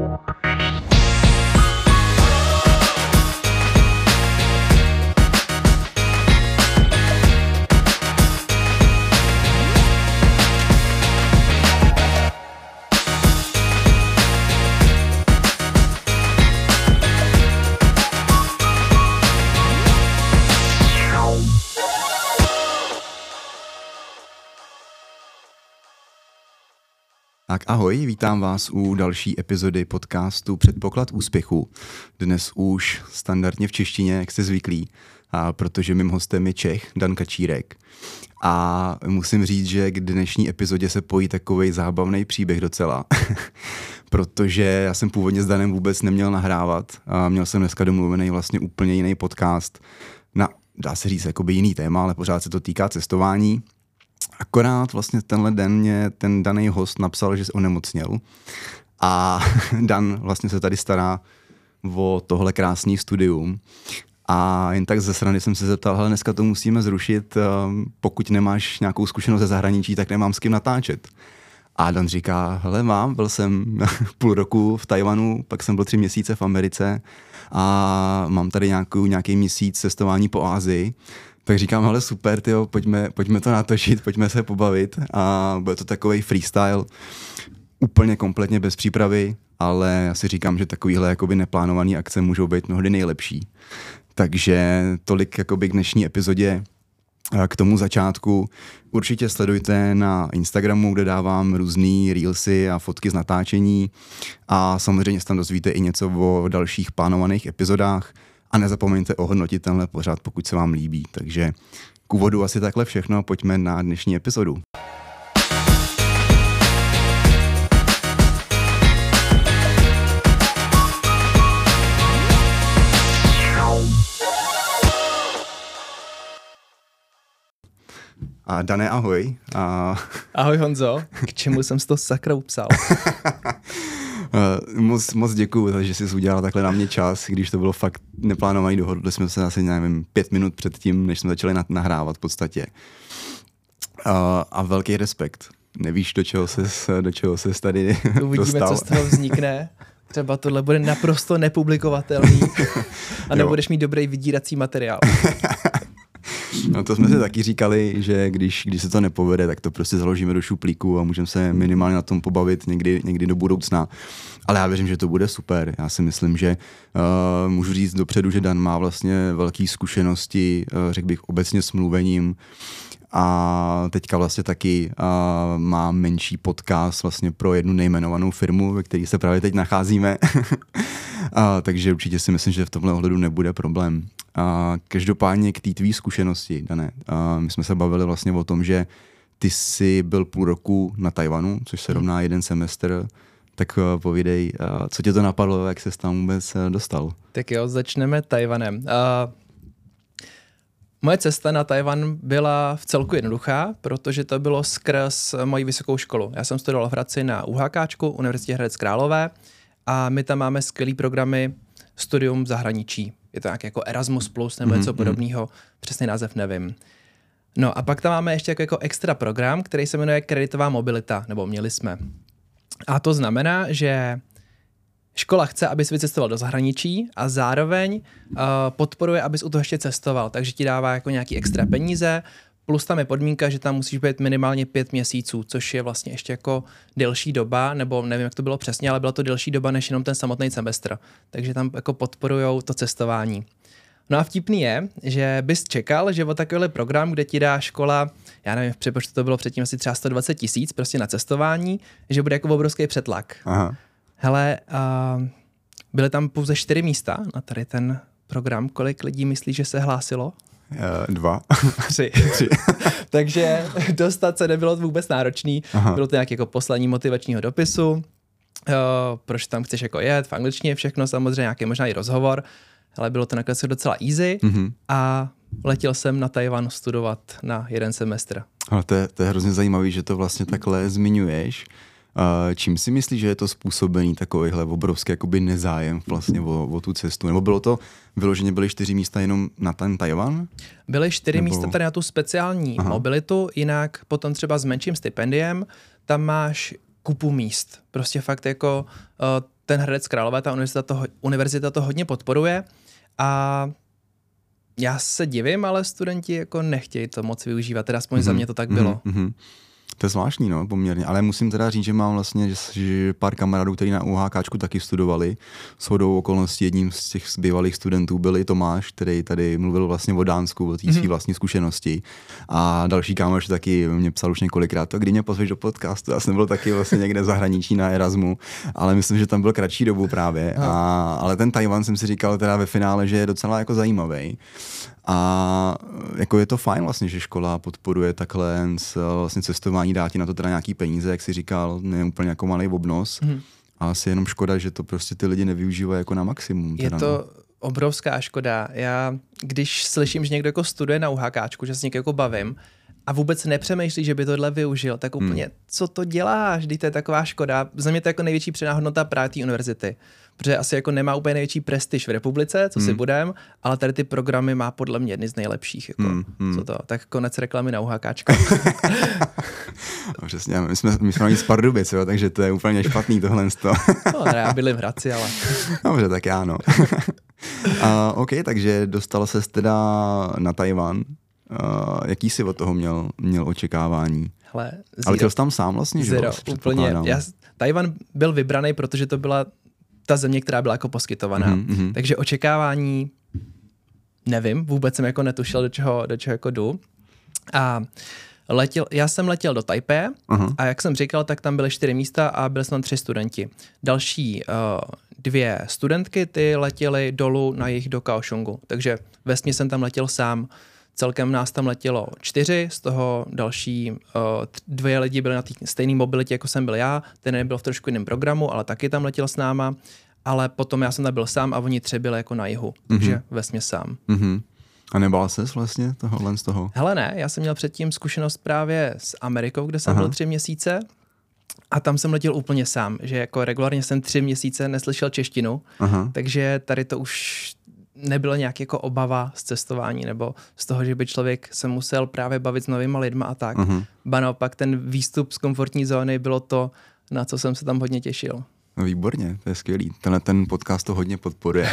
Yeah. Tak ahoj, vítám vás u další epizody podcastu Předpoklad úspěchu. Dnes už standardně v češtině, jak jste zvyklí, a protože mým hostem je Čech, Dan Kačírek. A musím říct, že k dnešní epizodě se pojí takový zábavný příběh docela. protože já jsem původně s Danem vůbec neměl nahrávat. A měl jsem dneska domluvený vlastně úplně jiný podcast na, dá se říct, jakoby jiný téma, ale pořád se to týká cestování. Akorát vlastně tenhle den mě ten daný host napsal, že se onemocněl a Dan vlastně se tady stará o tohle krásný studium. A jen tak ze strany jsem se zeptal, hele, dneska to musíme zrušit, ehm, pokud nemáš nějakou zkušenost ze zahraničí, tak nemám s kým natáčet. A Dan říká, hele mám, byl jsem půl roku v Tajvanu, pak jsem byl tři měsíce v Americe a mám tady nějakou, nějaký měsíc cestování po Ázii tak říkám, ale super, tyjo, pojďme, pojďme to natočit, pojďme se pobavit a bude to takový freestyle, úplně kompletně bez přípravy, ale já si říkám, že takovýhle jakoby neplánovaný akce můžou být mnohdy nejlepší. Takže tolik jakoby k dnešní epizodě k tomu začátku. Určitě sledujte na Instagramu, kde dávám různé reelsy a fotky z natáčení a samozřejmě se tam dozvíte i něco o dalších plánovaných epizodách a nezapomeňte ohodnotit tenhle pořád, pokud se vám líbí. Takže k úvodu asi takhle všechno, pojďme na dnešní epizodu. A Dané, ahoj. A... Ahoj Honzo, k čemu jsem si to sakra upsal? Uh, moc, moc děkuju, že jsi udělal takhle na mě čas, když to bylo fakt neplánovaný, dohodli jsme se asi, nevím, pět minut před tím, než jsme začali nahrávat v podstatě. Uh, a velký respekt. Nevíš, do čeho se do čeho ses tady Uvidíme, dostal. co z toho vznikne. Třeba tohle bude naprosto nepublikovatelný a nebudeš mít dobrý vydírací materiál. No to jsme si taky říkali, že když, když se to nepovede, tak to prostě založíme do šuplíku a můžeme se minimálně na tom pobavit někdy, někdy do budoucna. Ale já věřím, že to bude super. Já si myslím, že uh, můžu říct dopředu, že Dan má vlastně velké zkušenosti, uh, řekl bych obecně s mluvením a teďka vlastně taky uh, má menší podcast vlastně pro jednu nejmenovanou firmu, ve které se právě teď nacházíme. a, takže určitě si myslím, že v tomhle ohledu nebude problém. A, každopádně k té tvý zkušenosti, Dané, a, my jsme se bavili vlastně o tom, že ty jsi byl půl roku na Tajvanu, což se rovná jeden semestr, tak uh, povídej, uh, co tě to napadlo, jak se tam vůbec uh, dostal? Tak jo, začneme Tajvanem. Uh, moje cesta na Tajvan byla v celku jednoduchá, protože to bylo skrz moji vysokou školu. Já jsem studoval v Hradci na UHK, Univerzitě Hradec Králové, a my tam máme skvělé programy studium v zahraničí. Je to nějak jako Erasmus Plus nebo něco mm-hmm. podobného, přesný název nevím. No a pak tam máme ještě jako, jako extra program, který se jmenuje kreditová mobilita, nebo měli jsme. A to znamená, že škola chce, abys vycestoval do zahraničí a zároveň uh, podporuje, abys u toho ještě cestoval, takže ti dává jako nějaký extra peníze, plus tam je podmínka, že tam musíš být minimálně pět měsíců, což je vlastně ještě jako delší doba, nebo nevím, jak to bylo přesně, ale byla to delší doba než jenom ten samotný semestr. Takže tam jako podporujou to cestování. No a vtipný je, že bys čekal, že o takovýhle program, kde ti dá škola, já nevím, v přepočtu to bylo předtím asi třeba 120 tisíc prostě na cestování, že bude jako obrovský přetlak. Aha. Hele, uh, byly tam pouze čtyři místa na tady ten program. Kolik lidí myslí, že se hlásilo? Uh, dva. Tři. Tři. Takže dostat se nebylo vůbec náročný. Aha. Bylo to nějak jako poslaní motivačního dopisu. Uh, proč tam chceš jako jet, v angličtině všechno, samozřejmě nějaký možná i rozhovor, ale bylo to nakonec docela easy mm-hmm. a letěl jsem na Tajvan studovat na jeden semestr. Ale to je, to je hrozně zajímavé, že to vlastně takhle zmiňuješ, Čím si myslíš, že je to způsobený takovýhle obrovský jakoby nezájem vlastně o, o tu cestu? Nebo bylo to vyloženě byly čtyři místa jenom na ten Tajvan? Byly čtyři Nebo... místa tady na tu speciální Aha. mobilitu, jinak potom třeba s menším stipendiem tam máš kupu míst. Prostě fakt jako uh, ten Hradec Králové, ta univerzita to, univerzita to hodně podporuje a já se divím, ale studenti jako nechtějí to moc využívat, teda aspoň mm-hmm. za mě to tak bylo. Mm-hmm. To je zvláštní, no, poměrně. Ale musím teda říct, že mám vlastně že, že pár kamarádů, kteří na UHK taky studovali. S hodou okolností jedním z těch bývalých studentů byl i Tomáš, který tady mluvil vlastně o Dánsku, o té mm-hmm. vlastní zkušenosti. A další kámoš taky mě psal už několikrát, to kdy mě pozveš do podcastu. Já jsem byl taky vlastně někde zahraničí na Erasmu, ale myslím, že tam byl kratší dobu právě. A, ale ten Tajvan jsem si říkal teda ve finále, že je docela jako zajímavý. A jako je to fajn vlastně, že škola podporuje takhle vlastně cestování, dá ti na to teda nějaký peníze, jak si říkal, ne úplně jako malý obnos. Hmm. A asi jenom škoda, že to prostě ty lidi nevyužívají jako na maximum. Teda, je to no. obrovská škoda. Já, když slyším, že někdo jako studuje na UHK, že se někdo jako bavím, a vůbec nepřemýšlí, že by tohle využil, tak úplně, hmm. co to děláš, když to je taková škoda. Za mě to je jako největší přenáhodnota právě té univerzity protože asi jako nemá úplně největší prestiž v republice, co hmm. si budem, ale tady ty programy má podle mě jedny z nejlepších. Jako, hmm. Hmm. Co to? Tak konec reklamy na UHKčka. no, přesně, my jsme, my jsme z Pardubic, jo, takže to je úplně špatný tohle. no, já byli v Hradci, ale... Dobře, tak já no. uh, OK, takže dostal se teda na Tajvan. Uh, jaký si od toho měl, měl očekávání? Hele, Ale jsi tam sám vlastně, zero, že? Úplně. Já, Tajvan byl vybraný, protože to byla ta země, která byla jako poskytovaná. Mm-hmm. Takže očekávání nevím, vůbec jsem jako netušil, do čeho, do čeho jako jdu. A letěl, já jsem letěl do Taipei uh-huh. a jak jsem říkal, tak tam byly čtyři místa a byli jsme tam tři studenti. Další uh, dvě studentky, ty letěly dolů na jejich do Kaohsiungu, takže vesmě jsem tam letěl sám. Celkem nás tam letělo čtyři, z toho další uh, dvě lidi byly na té stejné mobilitě, jako jsem byl já. Ten nebyl v trošku jiném programu, ale taky tam letěl s náma. Ale potom já jsem tam byl sám a oni tři byli jako na jihu, mm-hmm. takže vesmě sám. Mm-hmm. A nebál ses vlastně tohohle z toho? Hele ne, já jsem měl předtím zkušenost právě s Amerikou, kde jsem Aha. byl tři měsíce a tam jsem letěl úplně sám, že jako regulárně jsem tři měsíce neslyšel češtinu, Aha. takže tady to už nebyla nějak jako obava z cestování nebo z toho, že by člověk se musel právě bavit s novýma lidma a tak. Uh-huh. Ba naopak ten výstup z komfortní zóny bylo to, na co jsem se tam hodně těšil. No výborně, to je skvělý. Tenhle ten podcast to hodně podporuje.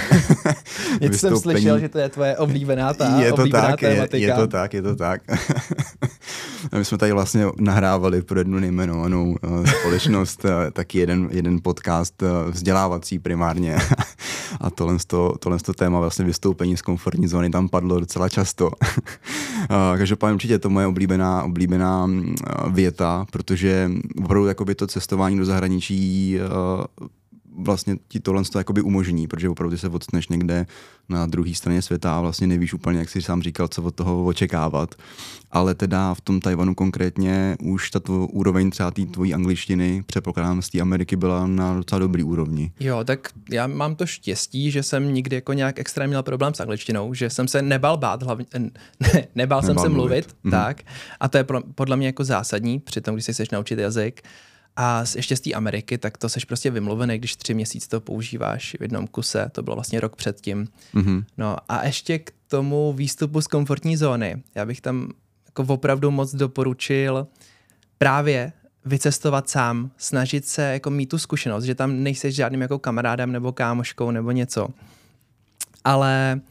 Něco jsem slyšel, že to je tvoje oblíbená ta je to oblíbená tak, tématika. Je, je to tak, je to tak. My jsme tady vlastně nahrávali pro jednu nejmenovanou uh, společnost uh, taky jeden, jeden podcast uh, vzdělávací primárně. A tohle, to, tohle to téma vlastně vystoupení z komfortní zóny tam padlo docela často. Každopádně určitě je to moje oblíbená, oblíbená věta, protože opravdu to cestování do zahraničí vlastně ti tohle to jakoby umožní, protože opravdu se odstneš někde na druhé straně světa a vlastně nevíš úplně, jak jsi sám říkal, co od toho očekávat. Ale teda v tom Tajvanu konkrétně už ta tvoj úroveň třeba té tvojí angličtiny, předpokládám, z té Ameriky byla na docela dobrý úrovni. Jo, tak já mám to štěstí, že jsem nikdy jako nějak extrémně měl problém s angličtinou, že jsem se nebal bát, hlavně, ne, nebál, nebál jsem se mluvit, mluvit. Mhm. tak. A to je podle mě jako zásadní, při tom, když se chceš naučit jazyk. A ještě z té Ameriky, tak to seš prostě vymluvený, když tři měsíce to používáš v jednom kuse, to bylo vlastně rok předtím. Mm-hmm. No a ještě k tomu výstupu z komfortní zóny. Já bych tam jako opravdu moc doporučil právě vycestovat sám, snažit se jako mít tu zkušenost, že tam nejseš žádným jako kamarádem nebo kámoškou nebo něco. Ale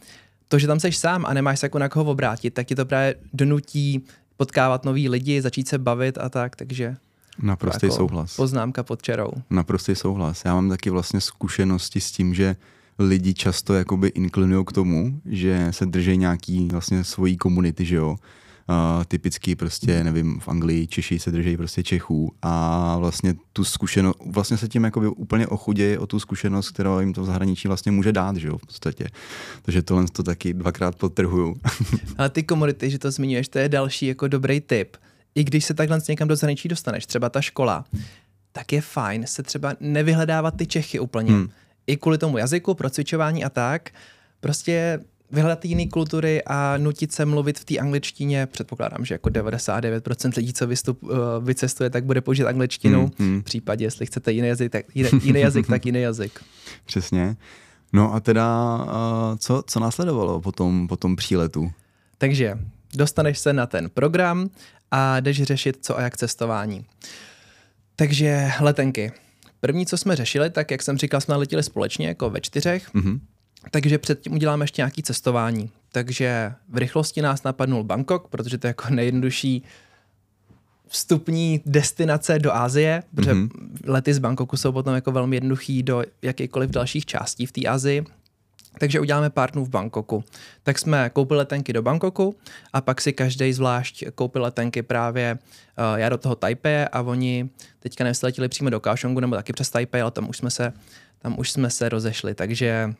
to, že tam seš sám a nemáš se jako na koho obrátit, tak ti to právě donutí potkávat nový lidi, začít se bavit a tak, takže Naprostý jako souhlas. Poznámka pod čarou. Naprostý souhlas. Já mám taky vlastně zkušenosti s tím, že lidi často jakoby inklinují k tomu, že se drží nějaký vlastně svojí komunity, že jo. Uh, typicky prostě, nevím, v Anglii Češi se drží prostě Čechů a vlastně tu zkušenost, vlastně se tím jakoby úplně ochudějí o tu zkušenost, kterou jim to v zahraničí vlastně může dát, že jo, v podstatě. Takže tohle to taky dvakrát podtrhuju. Ale ty komunity, že to zmiňuješ, to je další jako dobrý tip i když se takhle někam do zahraničí dostaneš, třeba ta škola, tak je fajn se třeba nevyhledávat ty Čechy úplně. Hmm. I kvůli tomu jazyku, pro cvičování a tak. Prostě vyhledat jiné kultury a nutit se mluvit v té angličtině. Předpokládám, že jako 99% lidí, co vystup, uh, vycestuje, tak bude použít angličtinu. Hmm, hmm. V případě, jestli chcete jiný jazyk, tak jiný, jiný jazyk, tak jiný jazyk. Přesně. No a teda, uh, co, co následovalo po tom, po tom příletu? Takže dostaneš se na ten program a jdeš řešit co a jak cestování. Takže letenky. První, co jsme řešili, tak jak jsem říkal, jsme letěli společně, jako ve čtyřech, Mhm. takže předtím uděláme ještě nějaké cestování. Takže v rychlosti nás napadnul Bangkok, protože to je jako nejjednodušší vstupní destinace do Asie, protože Mhm. lety z Bangkoku jsou potom jako velmi jednoduchý do jakýkoliv dalších částí v té Asii. Takže uděláme pár dnů v Bangkoku. Tak jsme koupili letenky do Bangkoku a pak si každý zvlášť koupil letenky právě uh, já do toho Taipei a oni teďka nevsletěli přímo do Kaohsiungu nebo taky přes Taipei, ale tam už jsme se, tam už jsme se rozešli. Takže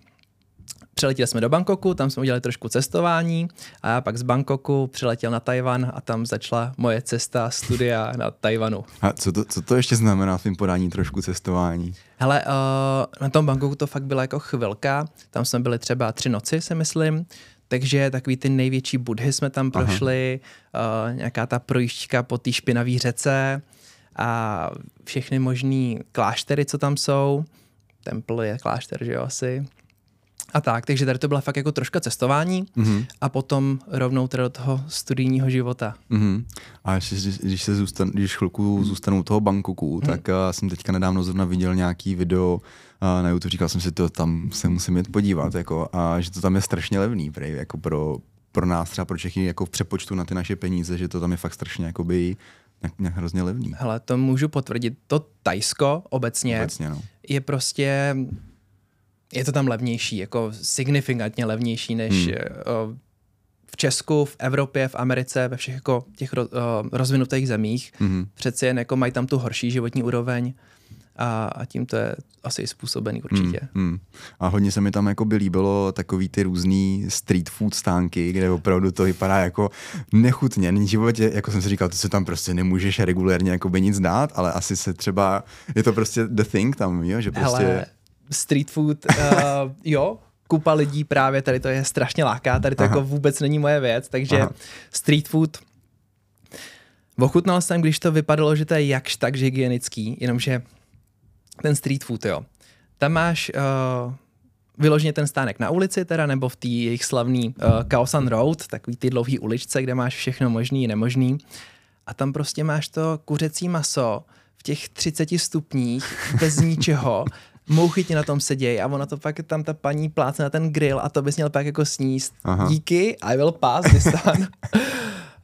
Přeletěli jsme do Bangkoku, tam jsme udělali trošku cestování a já pak z Bangkoku přiletěl na Tajvan a tam začala moje cesta studia na Tajvanu. A co to, co to ještě znamená v tom podání trošku cestování? Hele, uh, na tom Bangkoku to fakt byla jako chvilka, tam jsme byli třeba tři noci, si myslím, takže takový ty největší budhy jsme tam Aha. prošli, uh, nějaká ta projížďka po té špinavé řece a všechny možný kláštery, co tam jsou. Templ je klášter, že jo, asi. A tak, takže tady to byla fakt jako troška cestování Mhm. a potom rovnou teda do toho studijního života. Mhm. A ještě, když- když se zůstan, když chvilku zůstanu u toho Bangkoku, Mhm. tak uh, jsem teďka nedávno zrovna viděl nějaký video uh, na YouTube, říkal jsem si to, tam se musím jít podívat, jako, a že to tam je strašně levný, prej, jako pro, pro nás třeba pro Čechy jako v přepočtu na ty naše peníze, že to tam je fakt strašně jakoby nějak, nějak hrozně levný. Hele, to můžu potvrdit. To Tajsko obecně, Obecně, no. je prostě, je to tam levnější, jako signifikantně levnější než Hmm. hmm. v Česku, v Evropě, v Americe, ve všech jako těch o, rozvinutých zemích. Mhm. Přeci jen jako mají tam tu horší životní úroveň a, a tím to je asi způsobený určitě. Hmm, hmm. A hodně se mi tam jako by líbilo takový ty různý street food stánky, kde opravdu to vypadá jako nechutně. V životě, jako jsem si říkal, to se tam prostě nemůžeš regulérně jako by nic dát, ale asi se třeba, je to prostě the thing tam, jo, že prostě... Hele, street food, uh, jo, kupa lidí právě tady to je strašně láká, tady to Aha. jako vůbec není moje věc, takže Aha. street food, ochutnal jsem, když to vypadalo, že to je jakž tak hygienický, jenomže ten street food, jo, tam máš uh, vyloženě ten stánek na ulici teda, nebo v té jejich slavný uh, Kaosan Road, takový ty dlouhý uličce, kde máš všechno možný i nemožný a tam prostě máš to kuřecí maso v těch 30 stupních, bez ničeho, mouchy ti na tom sedějí a ona to pak tam ta paní pláce na ten grill a to bys měl pak jako sníst. Aha. Díky, I will pass this time.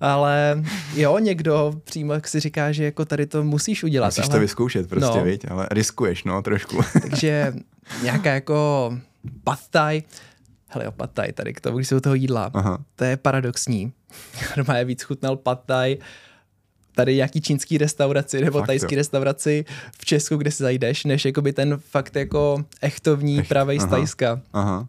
Ale jo, někdo přímo si říká, že jako tady to musíš udělat. Musíš ale... to vyzkoušet prostě, No. viď? ale riskuješ, no, trošku. Takže nějaká jako pad thai, hele jo, pad thai tady k tomu, když jsou toho jídla, Aha. to je paradoxní. Normálně víc chutnal pad thai tady nějaký čínský restauraci nebo Fakt, tajský jo. restauraci v Česku, kde si zajdeš, než jakoby ten fakt jako echtovní, Echt, pravej z. Tajska. Aha.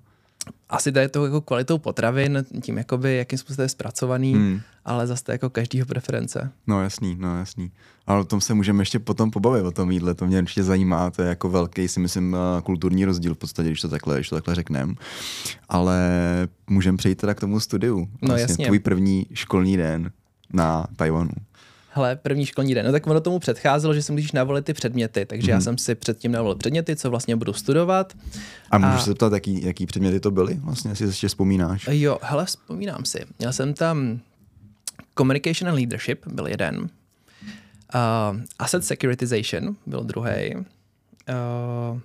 Asi to je to jako kvalitou potravin, tím jakoby, jakým způsobem je zpracovaný, Hmm. ale zase to je jako každýho preference. No jasný, no jasný. Ale o tom se můžeme ještě potom pobavit, o tom jídle, to mě určitě zajímá, to je jako velký, si myslím, eh, kulturní rozdíl v podstatě, když to takhle, když to takhle řekneme. Ale můžeme přejít teda k tomu studiu. No, jasně. Tvůj první školní den na Tajvanu. Hele, první školní den. No tak ono tomu předcházelo, že si musíš navolit ty předměty, takže Mhm. já jsem si předtím navolil předměty, co vlastně budu studovat. A můžeš A- se zeptat, jaký, jaký předměty to byly? Vlastně, jestli si ještě vzpomínáš. Jo, hele, vzpomínám si. Měl jsem tam Communication and Leadership, byl jeden. Uh, asset Securitization byl druhý. Uh,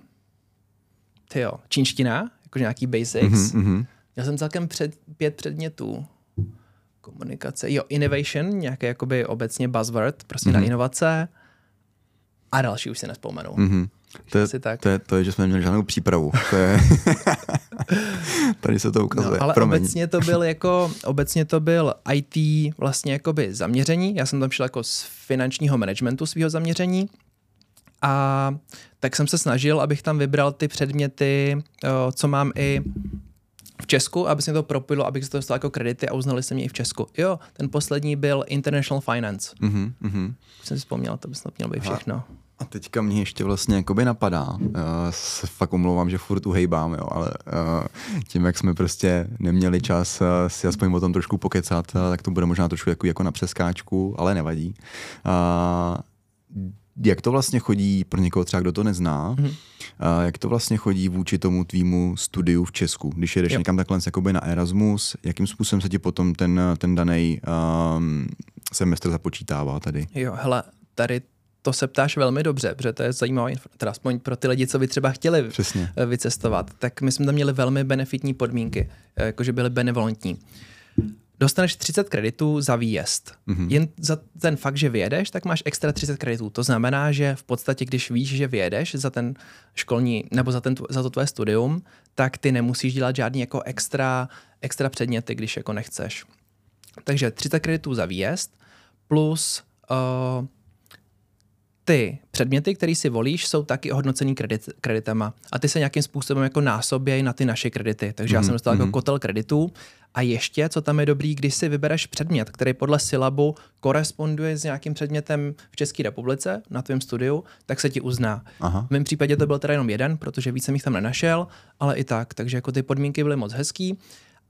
ty jo, čínština, jako nějaký basics. Mhm, mhm. Měl jsem celkem před, pět předmětů. Komunikace, jo, innovation, nějaké jakoby obecně buzzword, prostě mm-hmm. na Mhm. inovace. A další už si nespomenu. Mm. Mhm. To, je, tak. to, je, to je, že jsme neměli žádnou přípravu. To je... Tady se to ukazuje. No, ale Promiň. obecně to byl jako, obecně to byl IT vlastně jakoby zaměření. Já jsem tam šel jako z finančního managementu svého zaměření. A tak jsem se snažil, abych tam vybral ty předměty, co mám i v Česku, aby se to propilo, abych si to dostal jako kredity a uznali se mě i v Česku. Jo, ten poslední byl International Finance. Mhm, mhm. Už jsem si vzpomněl, to by snad mělo být Aha. všechno. A teďka mě ještě vlastně jakoby napadá, uh, se fakt omlouvám, že furt uhejbám, jo, ale uh, tím, jak jsme prostě neměli čas uh, si aspoň o tom trošku pokecat, uh, tak to bude možná trošku jako, jako na přeskáčku, ale nevadí. Uh, jak to vlastně chodí pro někoho třeba, kdo to nezná, Mhm. mm-hmm. uh, jak to vlastně chodí vůči tomu tvýmu studiu v Česku? Když jedeš Jo. někam takhle jakoby na Erasmus, jakým způsobem se ti potom ten, ten daný um, semestr započítává tady? Jo, hele, tady to se ptáš velmi dobře, protože to je zajímavé, teda aspoň pro ty lidi, co by třeba chtěli Přesně. vycestovat, tak my jsme tam měli velmi benefitní podmínky, jakože byly benevolentní. Dostaneš 30 kreditů za výjezd. Mm-hmm. Jen za ten fakt, že vyjedeš, tak máš extra 30 kreditů. To znamená, že v podstatě, když víš, že vyjedeš za ten školní nebo za, ten, za to tvoje studium, tak ty nemusíš dělat žádný jako extra, extra předměty, když jako nechceš. Takže 30 kreditů za výjezd plus uh, ty předměty, které si volíš, jsou taky ohodnocený kredit, kreditama a ty se nějakým způsobem jako násobějí na ty naše kredity. Takže mm-hmm. já jsem dostal mm-hmm. jako mhm. kotel kreditů a ještě, co tam je dobrý, když si vybereš předmět, který podle syllabu koresponduje s nějakým předmětem v České republice na tvém studiu, tak se ti uzná. Aha. V mém případě to byl teda jenom jeden, protože víc jsem jich tam nenašel, ale i tak. Takže jako ty podmínky byly moc hezký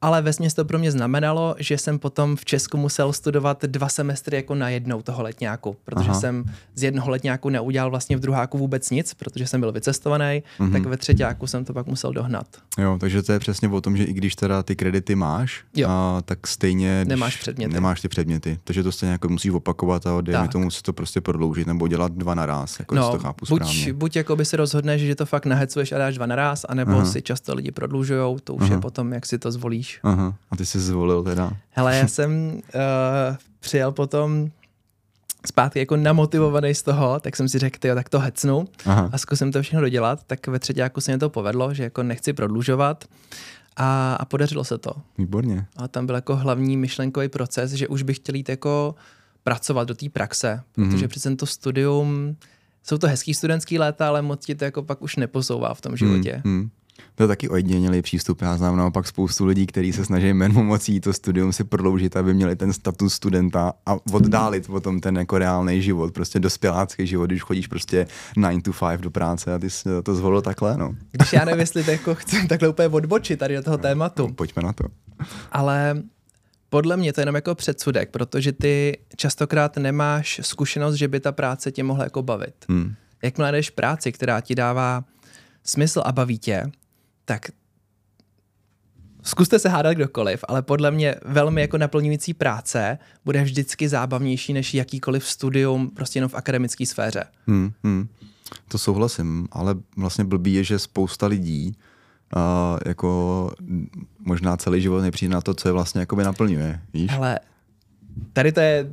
ale ve to pro mě znamenalo, že jsem potom v Česku musel studovat dva semestry jako na jednou toho letňáku, protože Aha. jsem z jednoho letňáku neudělal vlastně v druháku vůbec nic, protože jsem byl vycestovaný, mm-hmm. tak ve třetíku jsem to pak musel dohnat. Jo, takže to je přesně o tom, že i když teda ty kredity máš, a, tak stejně nemáš předměty. Nemáš ty předměty, takže to stejně jako musíš opakovat a dejme tomu si to prostě prodloužit nebo dělat dva naraz, jako no, to chápu buď, správně. buď jako by si rozhodneš, že to fakt nahecuješ a dáš dva naraz, anebo Aha. si často lidi prodlužují, to už Aha. je potom, jak si to zvolíš zvolíš. Aha. A ty jsi zvolil teda? Hele, já jsem uh, přijel potom zpátky jako namotivovaný z toho, tak jsem si řekl, jo, tak to hecnu Aha. a zkusím to všechno dodělat, tak ve třetí jako se mi to povedlo, že jako nechci prodlužovat a, a podařilo se to. Výborně. A tam byl jako hlavní myšlenkový proces, že už bych chtěl jít jako pracovat do té praxe, protože mm-hmm. přece to studium, jsou to hezký studentský léta, ale moc ti to jako pak už neposouvá v tom životě. Mm-hmm. To je taky ojedinělý přístup. Já znám naopak spoustu lidí, kteří se snaží jménem mocí to studium si prodloužit, aby měli ten status studenta a oddálit potom ten jako reálný život, prostě dospělácký život, když chodíš prostě 9 to 5 do práce a ty jsi to zvolil takhle, no. Když já nevím, jestli to jako chci takhle úplně odbočit tady do toho no, tématu. No, pojďme na to. Ale podle mě to je jenom jako předsudek, protože ty častokrát nemáš zkušenost, že by ta práce tě mohla jako bavit. Hmm. Jak jdeš práci, která ti dává smysl a baví tě, tak zkuste se hádat kdokoliv, ale podle mě velmi jako naplňující práce bude vždycky zábavnější než jakýkoliv studium prostě jenom v akademické sféře. Hmm, hmm. To souhlasím, ale vlastně blbý je, že spousta lidí uh, jako možná celý život nepřijde na to, co je vlastně jakoby naplňuje, víš? Ale tady to je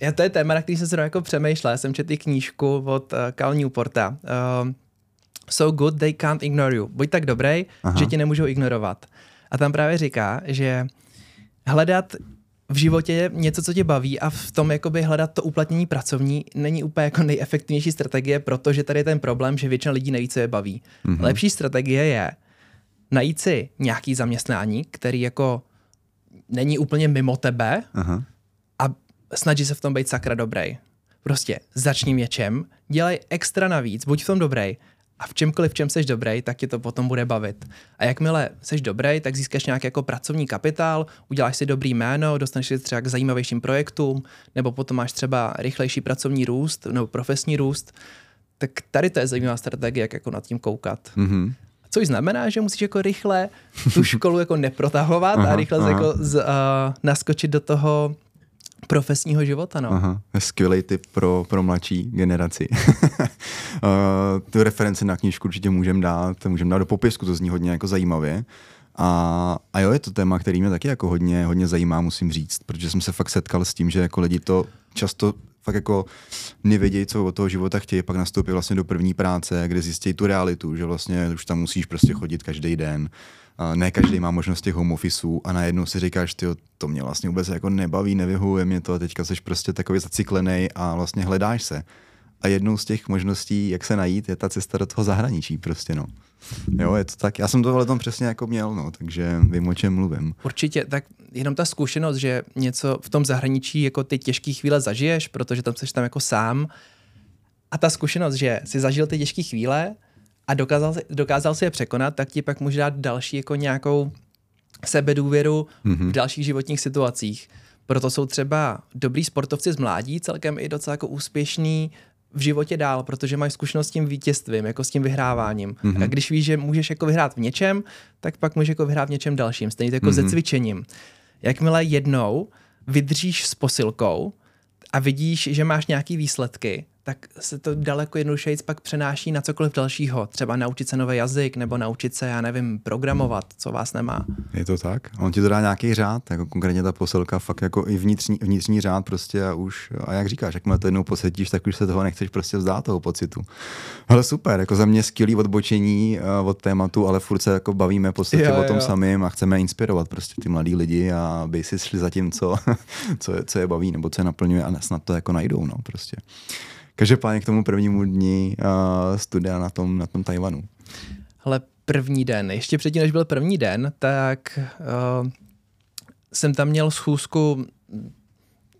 já to je téma, na který jsem se jako přemýšlel. Já jsem četl knížku od uh, Cal Newporta. Uh, so good they can't ignore you. Buď tak dobrý, Aha. že tě nemůžou ignorovat. A tam právě říká, že hledat v životě něco, co tě baví a v tom jakoby hledat to uplatnění pracovní není úplně jako nejefektivnější strategie, protože tady je ten problém, že většina lidí neví, co je baví. Mm-hmm. Lepší strategie je najít si nějaký zaměstnání, který jako není úplně mimo tebe Aha. a snaží se v tom být sakra dobrý. Prostě začni něčem, dělej extra navíc, buď v tom dobrý a v čemkoliv, v čem seš dobrý, tak tě to potom bude bavit. A jakmile seš dobrý, tak získáš nějaký jako pracovní kapitál, uděláš si dobrý jméno, dostaneš se třeba k zajímavějším projektům, nebo potom máš třeba rychlejší pracovní růst nebo profesní růst. Tak tady to je zajímavá strategie, jak jako nad tím koukat. Mm-hmm. Což znamená, že musíš jako rychle tu školu jako neprotahovat aha, a rychle aha. jako z, uh, naskočit do toho profesního života. No. Aha, skvělý tip pro, pro mladší generaci. uh, tu referenci na knížku určitě můžeme dát, můžeme dát do popisku, to zní hodně jako zajímavě. A, a jo, je to téma, který mě taky jako hodně, hodně zajímá, musím říct, protože jsem se fakt setkal s tím, že jako lidi to často fakt jako nevědějí, co od toho života chtějí, pak nastoupí vlastně do první práce, kde zjistí tu realitu, že vlastně už tam musíš prostě chodit každý den, ne každý má možnost těch home officeů a najednou si říkáš, ty to mě vlastně vůbec jako nebaví, nevyhuje mě to a teďka jsi prostě takový zaciklený a vlastně hledáš se. A jednou z těch možností, jak se najít, je ta cesta do toho zahraničí prostě, no. Jo, je to tak. Já jsem to ale tam přesně jako měl, no, takže vím, o čem mluvím. Určitě, tak jenom ta zkušenost, že něco v tom zahraničí jako ty těžké chvíle zažiješ, protože tam jsi tam jako sám a ta zkušenost, že si zažil ty těžké chvíle, a dokázal, dokázal si je překonat, tak ti pak může dát další jako nějakou sebedůvěru mm-hmm. v dalších životních situacích. Proto jsou třeba dobrý sportovci z mládí celkem i docela jako úspěšný v životě dál, protože mají zkušenost s tím vítězstvím, jako s tím vyhráváním. Mm-hmm. A když víš, že můžeš jako vyhrát v něčem, tak pak můžeš jako vyhrát v něčem dalším. Stejně jako mm-hmm. se cvičením. Jakmile jednou vydržíš s posilkou a vidíš, že máš nějaký výsledky, tak se to daleko jednodušeji pak přenáší na cokoliv dalšího. Třeba naučit se nový jazyk nebo naučit se, já nevím, programovat, co vás nemá. Je to tak? On ti to dá nějaký řád, jako konkrétně ta posilka, fakt jako i vnitřní, vnitřní řád prostě a už, a jak říkáš, jakmile to jednou posetíš, tak už se toho nechceš prostě vzdát toho pocitu. Ale super, jako za mě skvělý odbočení uh, od tématu, ale furt se jako bavíme prostě jo, o tom jo. samým a chceme inspirovat prostě ty mladý lidi a aby si šli za tím, co, co, je, co je baví nebo co je naplňuje a snad to jako najdou, no prostě. Každopádně k tomu prvnímu dní uh, studia na tom, na tom Tajvanu. Ale první den, ještě předtím, než byl první den, tak uh, jsem tam měl schůzku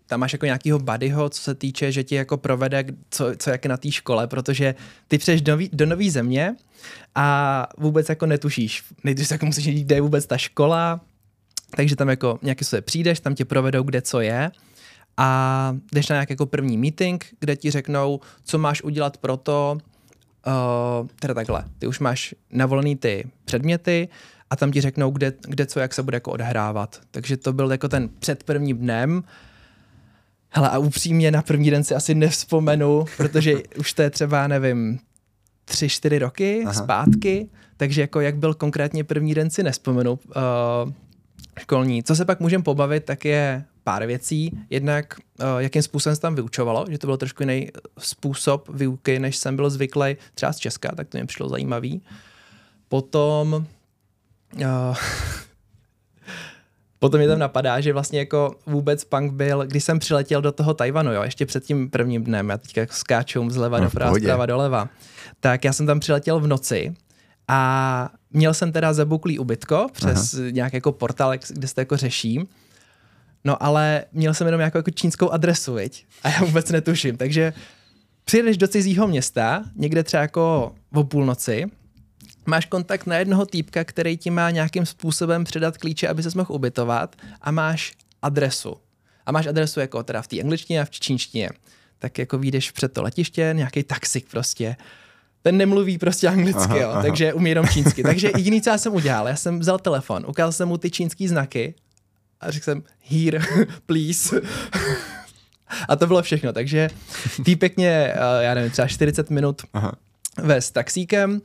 tam máš jako nějakýho buddyho, co se týče, že ti jako provede, co, co jak na té škole, protože ty přeješ do, do nové země a vůbec jako netušíš. Nejdřív jako musíš jít, kde je vůbec ta škola, takže tam jako nějaký se přijdeš, tam tě provedou, kde co je a jdeš na nějaký jako první meeting, kde ti řeknou, co máš udělat pro to, uh, teda takhle, ty už máš navolený ty předměty a tam ti řeknou, kde, kde co, jak se bude jako odhrávat. Takže to byl jako ten před prvním dnem. Hele, a upřímně na první den si asi nevzpomenu, protože už to je třeba, nevím, tři, čtyři roky Aha. zpátky, takže jako jak byl konkrétně první den si nespomenu uh, školní. Co se pak můžeme pobavit, tak je pár věcí. Jednak, uh, jakým způsobem se tam vyučovalo, že to byl trošku jiný způsob výuky, než jsem byl zvyklý třeba z Česka, tak to mě přišlo zajímavý. Potom uh, Potom mě tam napadá, že vlastně jako vůbec punk byl, když jsem přiletěl do toho Tajvanu, jo, ještě před tím prvním dnem, já teďka skáču zleva no, doprava, zprava doleva, tak já jsem tam přiletěl v noci a měl jsem teda zabuklý ubytko přes Aha. nějaký jako portál, kde se to jako řeší. No ale měl jsem jenom jako, jako čínskou adresu, viď? A já vůbec netuším. Takže přijedeš do cizího města, někde třeba jako o půlnoci, máš kontakt na jednoho týpka, který ti má nějakým způsobem předat klíče, aby se mohl ubytovat a máš adresu. A máš adresu jako teda v té angličtině a v čínštině. Tak jako vyjdeš před to letiště, nějaký taxik prostě. Ten nemluví prostě anglicky, aha, jo, aha. takže umí jenom čínsky. Takže jediný, co já jsem udělal, já jsem vzal telefon, ukázal jsem mu ty čínský znaky a řekl jsem here, please. a to bylo všechno, takže týpek mě, eh, já nevím, třeba 40 minut Aha. vez taxíkem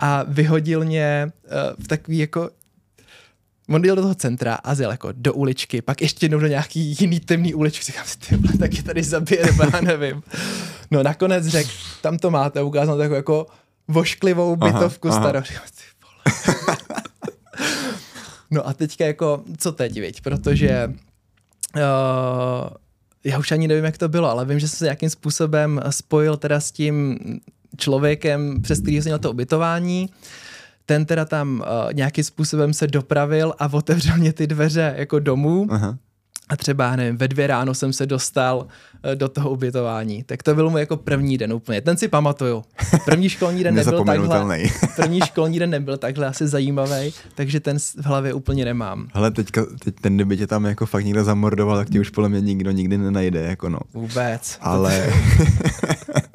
a vyhodil mě uh, v takový jako On jel do toho centra a zjel jako do uličky, pak ještě jednou do nějaký jiný temný uličky. Říkám si, ty vole, tak je tady zabije, nebo já nevím. No nakonec řekl, tam to máte, ukázal takovou jako vošklivou bytovku starou. no a teďka jako, co teď, viď? Protože uh, já už ani nevím, jak to bylo, ale vím, že jsem se nějakým způsobem spojil teda s tím člověkem, přes který jsem měl to ubytování. Ten teda tam uh, nějakým způsobem se dopravil a otevřel mě ty dveře jako domů. Aha. A třeba, nevím, ve dvě ráno jsem se dostal uh, do toho ubytování. Tak to byl můj jako první den úplně. Ten si pamatuju. První školní den nebyl takhle. první školní den nebyl takhle asi zajímavý, takže ten v hlavě úplně nemám. Ale teďka, teď ten, kdyby tě tam jako fakt někdo zamordoval, tak ti už podle mě nikdo nikdy nenajde, jako no. Vůbec. Ale...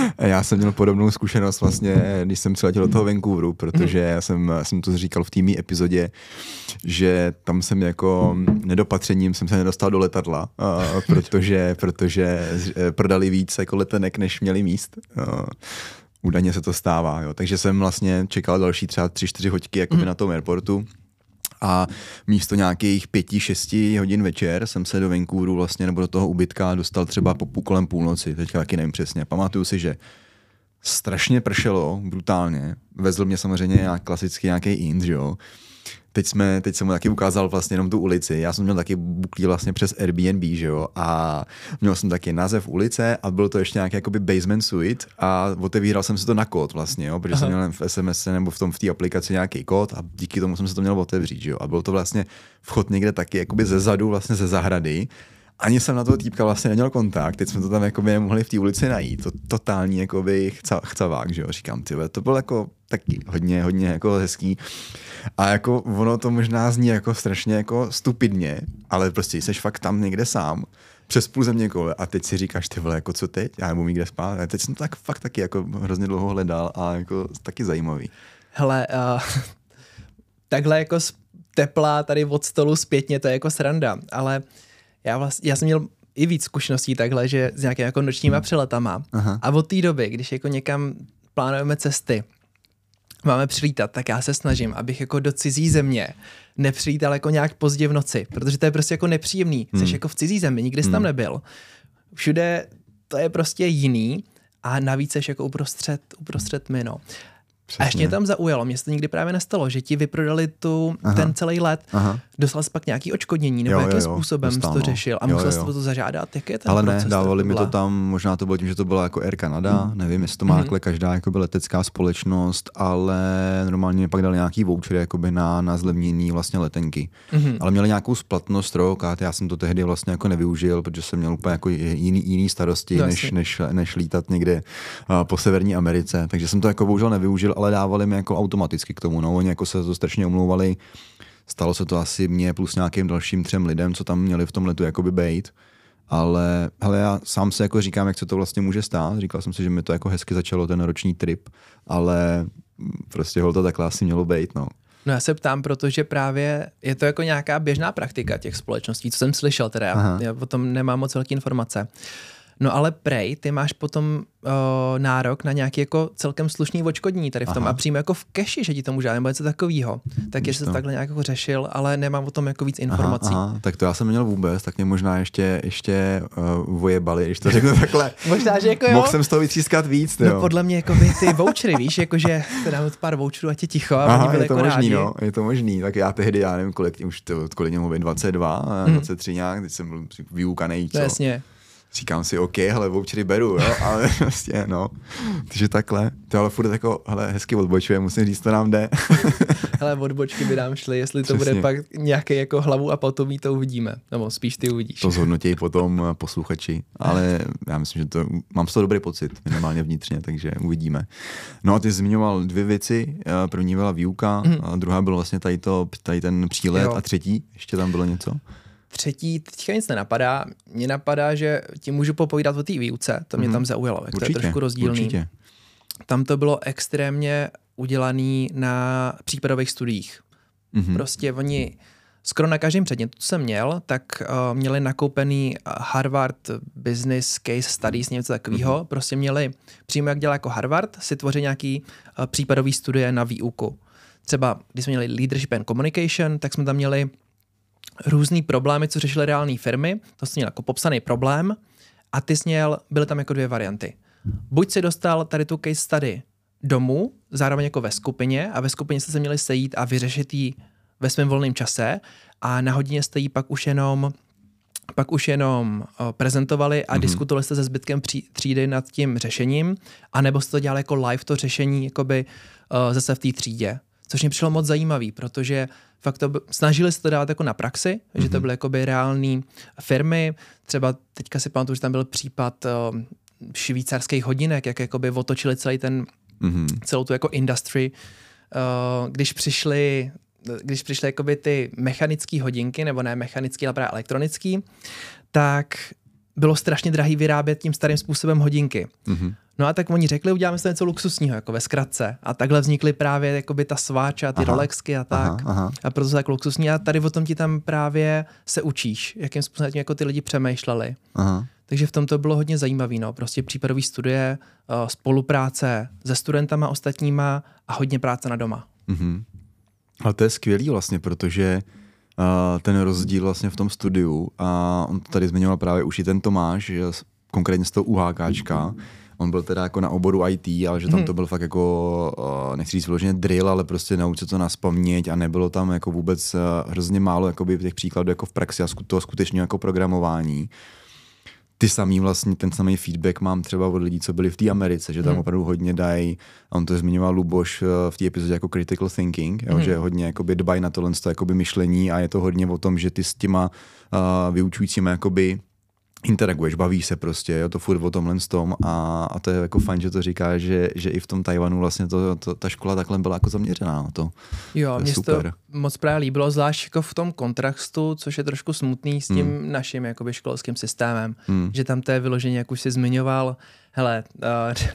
Já jsem měl podobnou zkušenost vlastně, když jsem přiletěl do toho Vancouveru, protože já jsem, jsem to říkal v týmí epizodě, že tam jsem jako nedopatřením jsem se nedostal do letadla, protože, protože eh, prodali víc jako letenek, než měli míst. Údajně se to stává, jo. takže jsem vlastně čekal další třeba 3-4 hoďky jakoby mm. na tom airportu a místo nějakých pěti, šesti hodin večer jsem se do Vancouveru vlastně nebo do toho ubytka dostal třeba po kolem půlnoci, teďka taky nevím přesně. Pamatuju si, že strašně pršelo, brutálně. Vezl mě samozřejmě nějak klasicky nějaký Ind, jo teď, jsme, teď jsem mu taky ukázal vlastně jenom tu ulici. Já jsem měl taky buklí vlastně přes Airbnb, že jo, a měl jsem taky název ulice a byl to ještě nějaký jakoby basement suite a otevíral jsem si to na kód vlastně, jo, protože Aha. jsem měl v SMS nebo v tom v té aplikaci nějaký kód a díky tomu jsem se to měl otevřít, že jo, a byl to vlastně vchod někde taky jakoby ze zadu, vlastně ze zahrady ani jsem na toho týpka vlastně neměl kontakt, teď jsme to tam jakoby mohli v té ulici najít, to totální jakoby chca, chcavák, že jo, říkám, ty, to bylo jako taky hodně, hodně jako hezký. A jako ono to možná zní jako strašně jako stupidně, ale prostě jsi fakt tam někde sám, přes půl země kole a teď si říkáš, ty vole, jako co teď, já nebudu kde spát, a teď jsem to tak fakt taky jako hrozně dlouho hledal a jako taky zajímavý. Hele, uh, takhle jako tepla tady od stolu zpětně, to je jako sranda, ale já, vlastně, já jsem měl i víc zkušeností takhle, že s nějakými jako nočníma Hmm. přeletama. Aha. A od té doby, když jako někam plánujeme cesty, máme přilítat, tak já se snažím, abych jako do cizí země nepřilítal jako nějak pozdě v noci, protože to je prostě jako nepříjemný. Jsi Hmm. jako v cizí zemi, nikdy jsi tam nebyl. Všude to je prostě jiný a navíc jsi jako uprostřed, uprostřed my, no. A ještě mě tam zaujalo, mě se to nikdy právě nestalo, že ti vyprodali tu, Aha. ten celý let. Aha. Dostal jsi pak nějaký očkodnění, nebo Jo, jakým jo, způsobem jsi to řešil a Jo, musel jsi to zažádat? Jak je ten Ale ne, proces dávali mi to tam, možná to bylo tím, že to byla jako Air Canada, Mhm. nevím, jestli to má takhle každá jakoby letecká společnost, ale normálně mi pak dali nějaký voucher jakoby na, na zlevnění vlastně letenky. Mhm. Ale měli nějakou splatnost rok a já jsem to tehdy vlastně jako nevyužil, protože jsem měl úplně jako jiný, jiný starosti, No, než, než, než, lítat někde uh, po Severní Americe. Takže jsem to jako bohužel nevyužil, ale dávali mi jako automaticky k tomu. No, oni jako se to strašně omlouvali. Stalo se to asi mně plus nějakým dalším třem lidem, co tam měli v tom letu jakoby bejt. Ale hele, já sám se jako říkám, jak se to vlastně může stát. Říkal jsem si, že mi to jako hezky začalo ten roční trip, ale prostě hol to takhle asi mělo být, no. No já se ptám, protože právě je to jako nějaká běžná praktika těch společností, co jsem slyšel teda, Aha. já o tom nemám moc velké informace. No ale prej, ty máš potom o, nárok na nějaký jako celkem slušný očkodní tady v tom Aha. a přímo jako v keši, že ti to může, nebo něco takového. Tak jestli to takhle nějak jako řešil, ale nemám o tom jako víc informací. Aha, aha, tak to já jsem neměl vůbec, tak mě možná ještě, ještě uh, vojebali, když to řeknu takhle. Možná, že jako jo. Mohl jsem z toho vytřískat víc, No jo. podle mě jako by ty vouchery, víš, jakože to dáme pár voucherů a tě ticho a oni Aha, byli je to jako možný, rádi. no, je to možný. Tak já tehdy, já nevím, kolik, už to, kolik mluvím, 22, Hmm. 23 nějak, teď jsem byl vyukanej, No co. jasně. Říkám si, OK, hele, vouchery beru, jo, ale prostě, no. Takže takhle, to ale furt jako, hele, hezky odbočuje, musím říct, to nám jde. Hele, odbočky by nám šly, jestli to Přesně. bude pak nějaký jako hlavu a potomí, to uvidíme. Nebo spíš ty uvidíš. To zhodnotějí potom eh, posluchači, ale já myslím, že to, mám z toho dobrý pocit, minimálně vnitřně, takže uvidíme. No a ty zmiňoval dvě věci, eh, první byla výuka, a druhá byl vlastně tady, to, tady ten přílet. Jo. a třetí, ještě tam bylo něco? Třetí, teďka nic nenapadá. Mně napadá, že ti můžu popovídat o té výuce, to mě Mhm. tam zaujalo, jak to je trošku rozdílný. Určitě. Tam to bylo extrémně udělaný na případových studiích. Mhm. Prostě oni skoro na každém předmětu, co jsem měl, tak uh, měli nakoupený Harvard Business Case Studies, něco takového. Mhm. Mm-hmm. Prostě měli, přímo jak dělá jako Harvard, si tvoří nějaký uh, případový studie na výuku. Třeba, když jsme měli Leadership and Communication, tak jsme tam měli různý problémy, co řešily reální firmy. To jsi měl jako popsaný problém a ty jsi měl, byly tam jako dvě varianty. Buď si dostal tady tu case study domů, zároveň jako ve skupině a ve skupině jste se měli sejít a vyřešit ji ve svém volném čase a na hodině jste ji pak už jenom pak už jenom o, prezentovali a mm-hmm. diskutovali jste se zbytkem pří, třídy nad tím řešením, anebo jste to dělali jako live to řešení jakoby o, zase v té třídě. Což mě přišlo moc zajímavý, protože fakt to, snažili se to dát jako na praxi, mm-hmm. že to byly jakoby reální firmy. Třeba teďka si pamatuju, že tam byl případ o, švýcarských hodinek, jak jakoby otočili celý ten Mhm. celou tu jako industry, uh, když přišly když přišly jakoby ty mechanické hodinky, nebo ne mechanické, ale právě elektronické, tak bylo strašně drahý vyrábět tím starým způsobem hodinky. Mhm. No a tak oni řekli, uděláme si něco luxusního, jako ve zkratce. A takhle vznikly právě jakoby ta sváča, ty Aha. Rolexky a tak. Aha, aha. A proto tak luxusní. A tady o tom ti tam právě se učíš, jakým způsobem jako ty lidi přemýšleli. Aha. Takže v tom to bylo hodně zajímavé. No. Prostě případové studie, eh, spolupráce se studentama ostatníma a hodně práce na doma. Mhm. Ale to je skvělý vlastně, protože uh, ten rozdíl vlastně v tom studiu, a on to tady zmiňoval právě už i ten Tomáš, konkrétně z toho UHKčka, on byl teda jako na oboru IT, ale že tam Mhm. to byl fakt jako, uh, nechci říct vyloženě drill, ale prostě naučit to na spaměť a nebylo tam jako vůbec uh, hrozně málo jakoby těch příkladů jako v praxi a toho skutečného jako programování ty samý vlastně, ten samý feedback mám třeba od lidí, co byli v té Americe, že tam Hmm. opravdu hodně dají, a on to zmiňoval Luboš eh, v té epizodě jako critical thinking, jo, Hmm. že hodně jakoby dbají na tohle to jakoby myšlení a je to hodně o tom, že ty s těma uh, vyučujícíma jakoby interaguješ, bavíš se prostě, jo, to furt o tomhle s tom a, a to je jako fajn, že to říká, že, že i v tom Tajvanu vlastně to, to, ta škola takhle byla jako zaměřená na to. Jo, To mně to moc právě líbilo, zvlášť jako v tom kontrastu, což je trošku smutný s tím Hmm. naším jakoby školským systémem. Hmm. Že tam to je vyloženě, jak už jsi zmiňoval, hele, uh,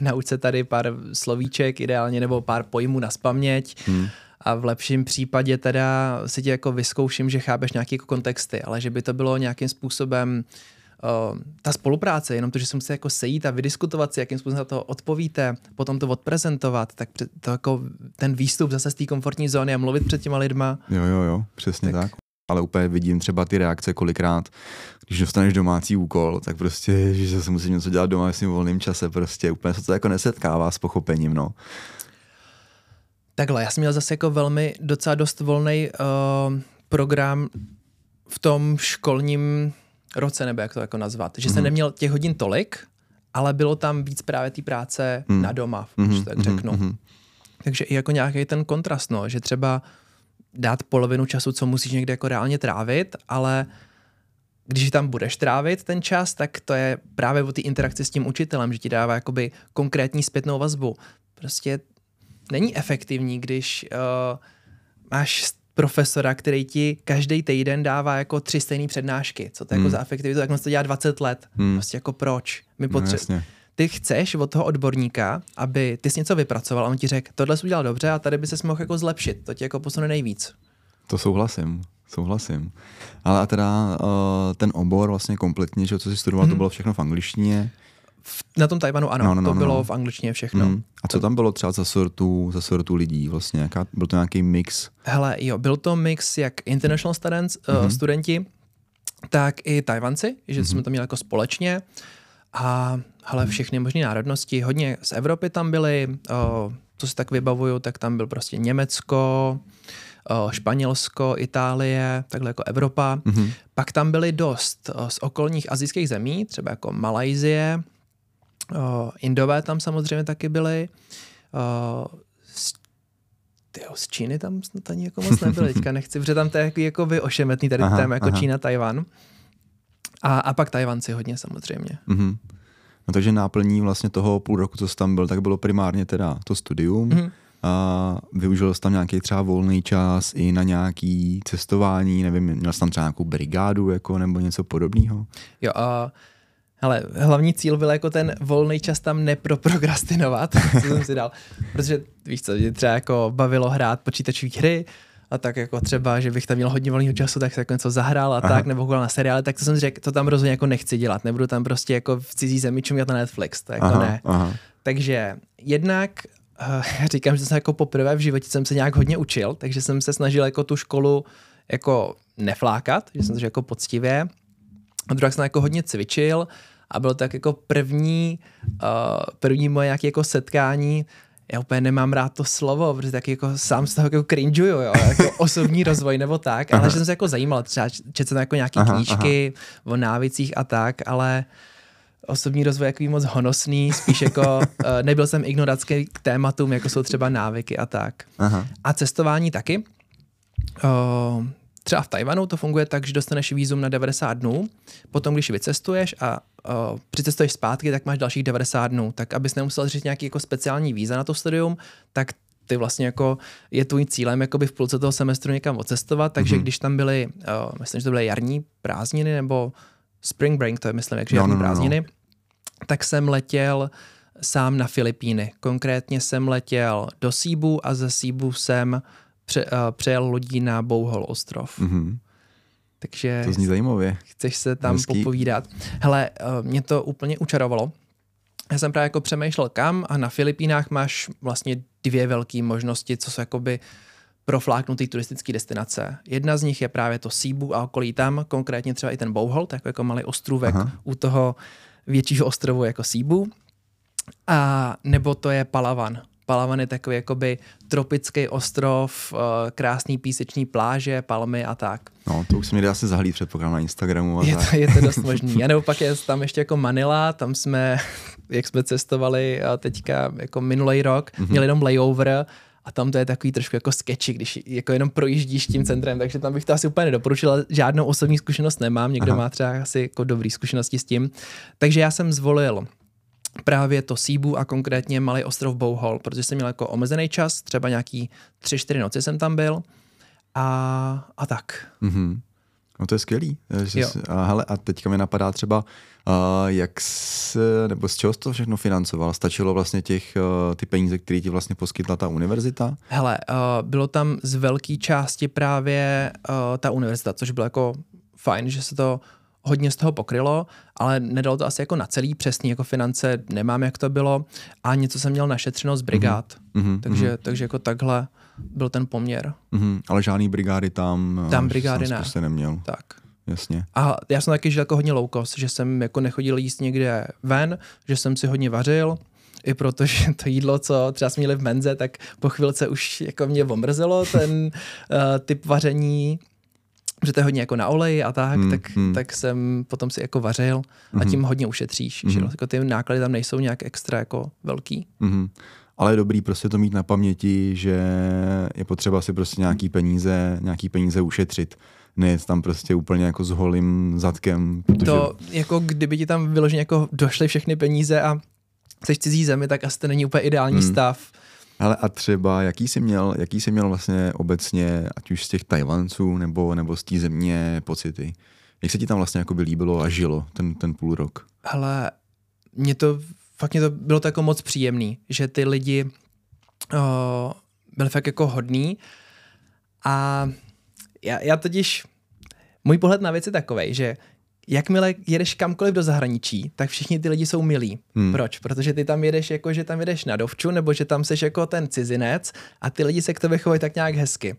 nauč se tady pár slovíček ideálně nebo pár pojmů na spaměť Hmm. a v lepším případě teda si tě jako vyzkouším, že chápeš nějaký jako kontexty, ale že by to bylo nějakým způsobem uh, ta spolupráce, jenom to, že se musí jako sejít a vydiskutovat si, jakým způsobem to odpovíte, potom to odprezentovat, tak to jako ten výstup zase z té komfortní zóny a mluvit před těma lidma. Jo, jo, jo, přesně tak. tak. Ale úplně vidím třeba ty reakce kolikrát, když dostaneš domácí úkol, tak prostě, že se musím něco dělat doma v svým volným čase, prostě úplně se to jako nesetkává s pochopením, no. Takhle, já jsem měl zase jako velmi docela dost volný uh, program v tom školním roce, nebo jak to jako nazvat. Že mm-hmm. jsem neměl těch hodin tolik, ale bylo tam víc právě té práce mm. na doma, mm-hmm. když tak mhm, řeknu. Mm-hmm. Takže i jako nějaký ten kontrast, no, že třeba dát polovinu času, co musíš někde jako reálně trávit, ale když tam budeš trávit ten čas, tak to je právě o té interakci s tím učitelem, že ti dává jakoby konkrétní zpětnou vazbu. Prostě není efektivní, když uh, máš profesora, který ti každý týden dává jako tři stejné přednášky. Co to je jako hmm. jako za efektivitu, tak to dělá 20 let. Hmm. Prostě jako proč? My potřebujeme. No, ty chceš od toho odborníka, aby ty jsi něco vypracoval a on ti řekl, tohle jsi udělal dobře a tady by se mohl jako zlepšit. To ti jako posune nejvíc. To souhlasím, souhlasím. Ale a teda uh, ten obor vlastně kompletně, že co jsi studoval, mm-hmm. to mhm. bylo všechno v angličtině. V, na tom Tajvanu ano, no, no, no, to bylo no. v angličtině všechno. Mm. A co tam bylo třeba za sortu, za sortu lidí vlastně? Jaká, byl to nějaký mix? Hele, jo, byl to mix jak international students, mm-hmm. uh, studenti, tak i Tajvanci, že mm-hmm. jsme to měli jako společně. A hele, všechny možné národnosti, hodně z Evropy tam byly, uh, co si tak vybavuju, tak tam byl prostě Německo, uh, Španělsko, Itálie, takhle jako Evropa. Mm-hmm. Pak tam byly dost z okolních azijských zemí, třeba jako Malajzie, Uh, Indové tam samozřejmě taky byly. Uh, z, tyjo, z Číny tam snad ani jako moc nebyly. Teďka nechci, protože tam to je jako, jako by ošemetný tady aha, jako aha. Čína, Tajvan. A, a pak Tajvanci hodně samozřejmě. Mm-hmm. No takže náplní vlastně toho půl roku, co jsi tam byl, tak bylo primárně teda to studium. Mm-hmm. A využil jsi tam nějaký třeba volný čas i na nějaký cestování, nevím, měl jsi tam třeba nějakou brigádu jako, nebo něco podobného? Jo, a uh ale hlavní cíl byl jako ten volný čas tam neproprokrastinovat, co jsem si dal. Protože víš co, mě třeba jako bavilo hrát počítačové hry, a tak jako třeba, že bych tam měl hodně volného času, tak se jako něco zahrál a Aha. tak, nebo koukal na seriály, tak to jsem si řekl, to tam rozhodně jako nechci dělat, nebudu tam prostě jako v cizí zemi čumět na Netflix, to jako aha, ne. Aha. Takže jednak uh, říkám, že jsem jako poprvé v životě jsem se nějak hodně učil, takže jsem se snažil jako tu školu jako neflákat, že jsem to jako poctivě a druhá jsem jako hodně cvičil a bylo to tak jako první, uh, první moje nějaké jako setkání já úplně nemám rád to slovo, protože tak jako sám z toho jako cringeuju, jo, jako osobní rozvoj nebo tak, ale že jsem se jako zajímal, třeba četl jsem jako nějaké aha, knížky aha. o návicích a tak, ale osobní rozvoj je jako moc honosný, spíš jako uh, nebyl jsem ignoracký k tématům, jako jsou třeba návyky a tak. Aha. A cestování taky. Uh, Třeba v Tajvanu to funguje tak, že dostaneš výzum na 90 dnů, potom když vycestuješ a uh, přicestuješ zpátky, tak máš dalších 90 dnů. Tak abys nemusel říct nějaký jako speciální víza na to studium, tak ty vlastně jako je tvůj cílem jakoby v půlce toho semestru někam odcestovat, takže mm-hmm. když tam byly, uh, myslím, že to byly jarní prázdniny nebo spring break, to je myslím, jak jarní no, no, prázdniny, no. tak jsem letěl sám na Filipíny. Konkrétně jsem letěl do Síbu a ze Síbu jsem pře, uh, přejel lodí na Bouhol ostrov. Mm-hmm. Takže to zní zajímavě. Chceš se tam Hezký. popovídat. Hele, uh, mě to úplně učarovalo. Já jsem právě jako přemýšlel kam a na Filipínách máš vlastně dvě velké možnosti, co jsou jakoby profláknutý turistické destinace. Jedna z nich je právě to Cebu a okolí tam, konkrétně třeba i ten Bohol, tak jako malý ostrůvek Aha. u toho většího ostrovu jako Cebu. A nebo to je Palawan. Palawan je takový jakoby tropický ostrov, eh, krásný píseční pláže, palmy a tak. No, to už se mi dá asi zahlít předpokládám na Instagramu. A je, to, je to dost možný. A nebo pak je tam ještě jako Manila, tam jsme, jak jsme cestovali eh, teďka jako minulý rok, mm-hmm. měli jenom layover a tam to je takový trošku jako sketchy, když jako jenom projíždíš tím centrem, takže tam bych to asi úplně nedoporučil, žádnou osobní zkušenost nemám, někdo Aha. má třeba asi jako dobrý zkušenosti s tím. Takže já jsem zvolil právě to Síbu a konkrétně malý ostrov Bouhol, protože jsem měl jako omezený čas, třeba nějaký tři, čtyři noci jsem tam byl a, a tak. Mm-hmm. No to je skvělý. Že jsi, a, hele, a teďka mi napadá třeba, uh, jak se, nebo z čeho jsi to všechno financoval? Stačilo vlastně těch, uh, ty peníze, které ti vlastně poskytla ta univerzita? Hele, uh, bylo tam z velké části právě uh, ta univerzita, což bylo jako fajn, že se to hodně z toho pokrylo, ale nedalo to asi jako na celý přesný, jako finance nemám, jak to bylo a něco jsem měl našetřeno z brigád. Mm-hmm. Takže, mm-hmm. takže jako takhle byl ten poměr. Mm-hmm. Ale žádný brigády tam, tam eh, brigády ne. prostě neměl. Tak. Jasně. A já jsem taky žil jako hodně low cost, že jsem jako nechodil jíst někde ven, že jsem si hodně vařil, i protože to jídlo, co třeba jsme měli v menze, tak po chvilce už jako mě omrzelo ten uh, typ vaření, že to je hodně jako na oleji a tak, hmm, tak, hmm. tak jsem potom si jako vařil a tím hmm. hodně ušetříš, hmm. že jako ty náklady tam nejsou nějak extra jako velký. Hmm. Ale je dobrý prostě to mít na paměti, že je potřeba si prostě nějaký peníze, nějaký peníze ušetřit nejet tam prostě úplně jako s holým zadkem. Protože... To jako kdyby ti tam vyloženě jako došly všechny peníze a jsi v cizí zemi, tak asi to není úplně ideální hmm. stav. Ale a třeba, jaký jsi měl, jaký jsi měl vlastně obecně, ať už z těch Tajvanců nebo, nebo z té země pocity? Jak se ti tam vlastně jako by líbilo a žilo ten, ten půl rok? Ale mě to, fakt mě to bylo to jako moc příjemný, že ty lidi o, byli fakt jako hodný a já, já totiž, můj pohled na věc je takový, že jakmile jedeš kamkoliv do zahraničí, tak všichni ty lidi jsou milí. Hmm. Proč? Protože ty tam jedeš jako, že tam jedeš na dovču, nebo že tam seš jako ten cizinec a ty lidi se k tobě chovají tak nějak hezky.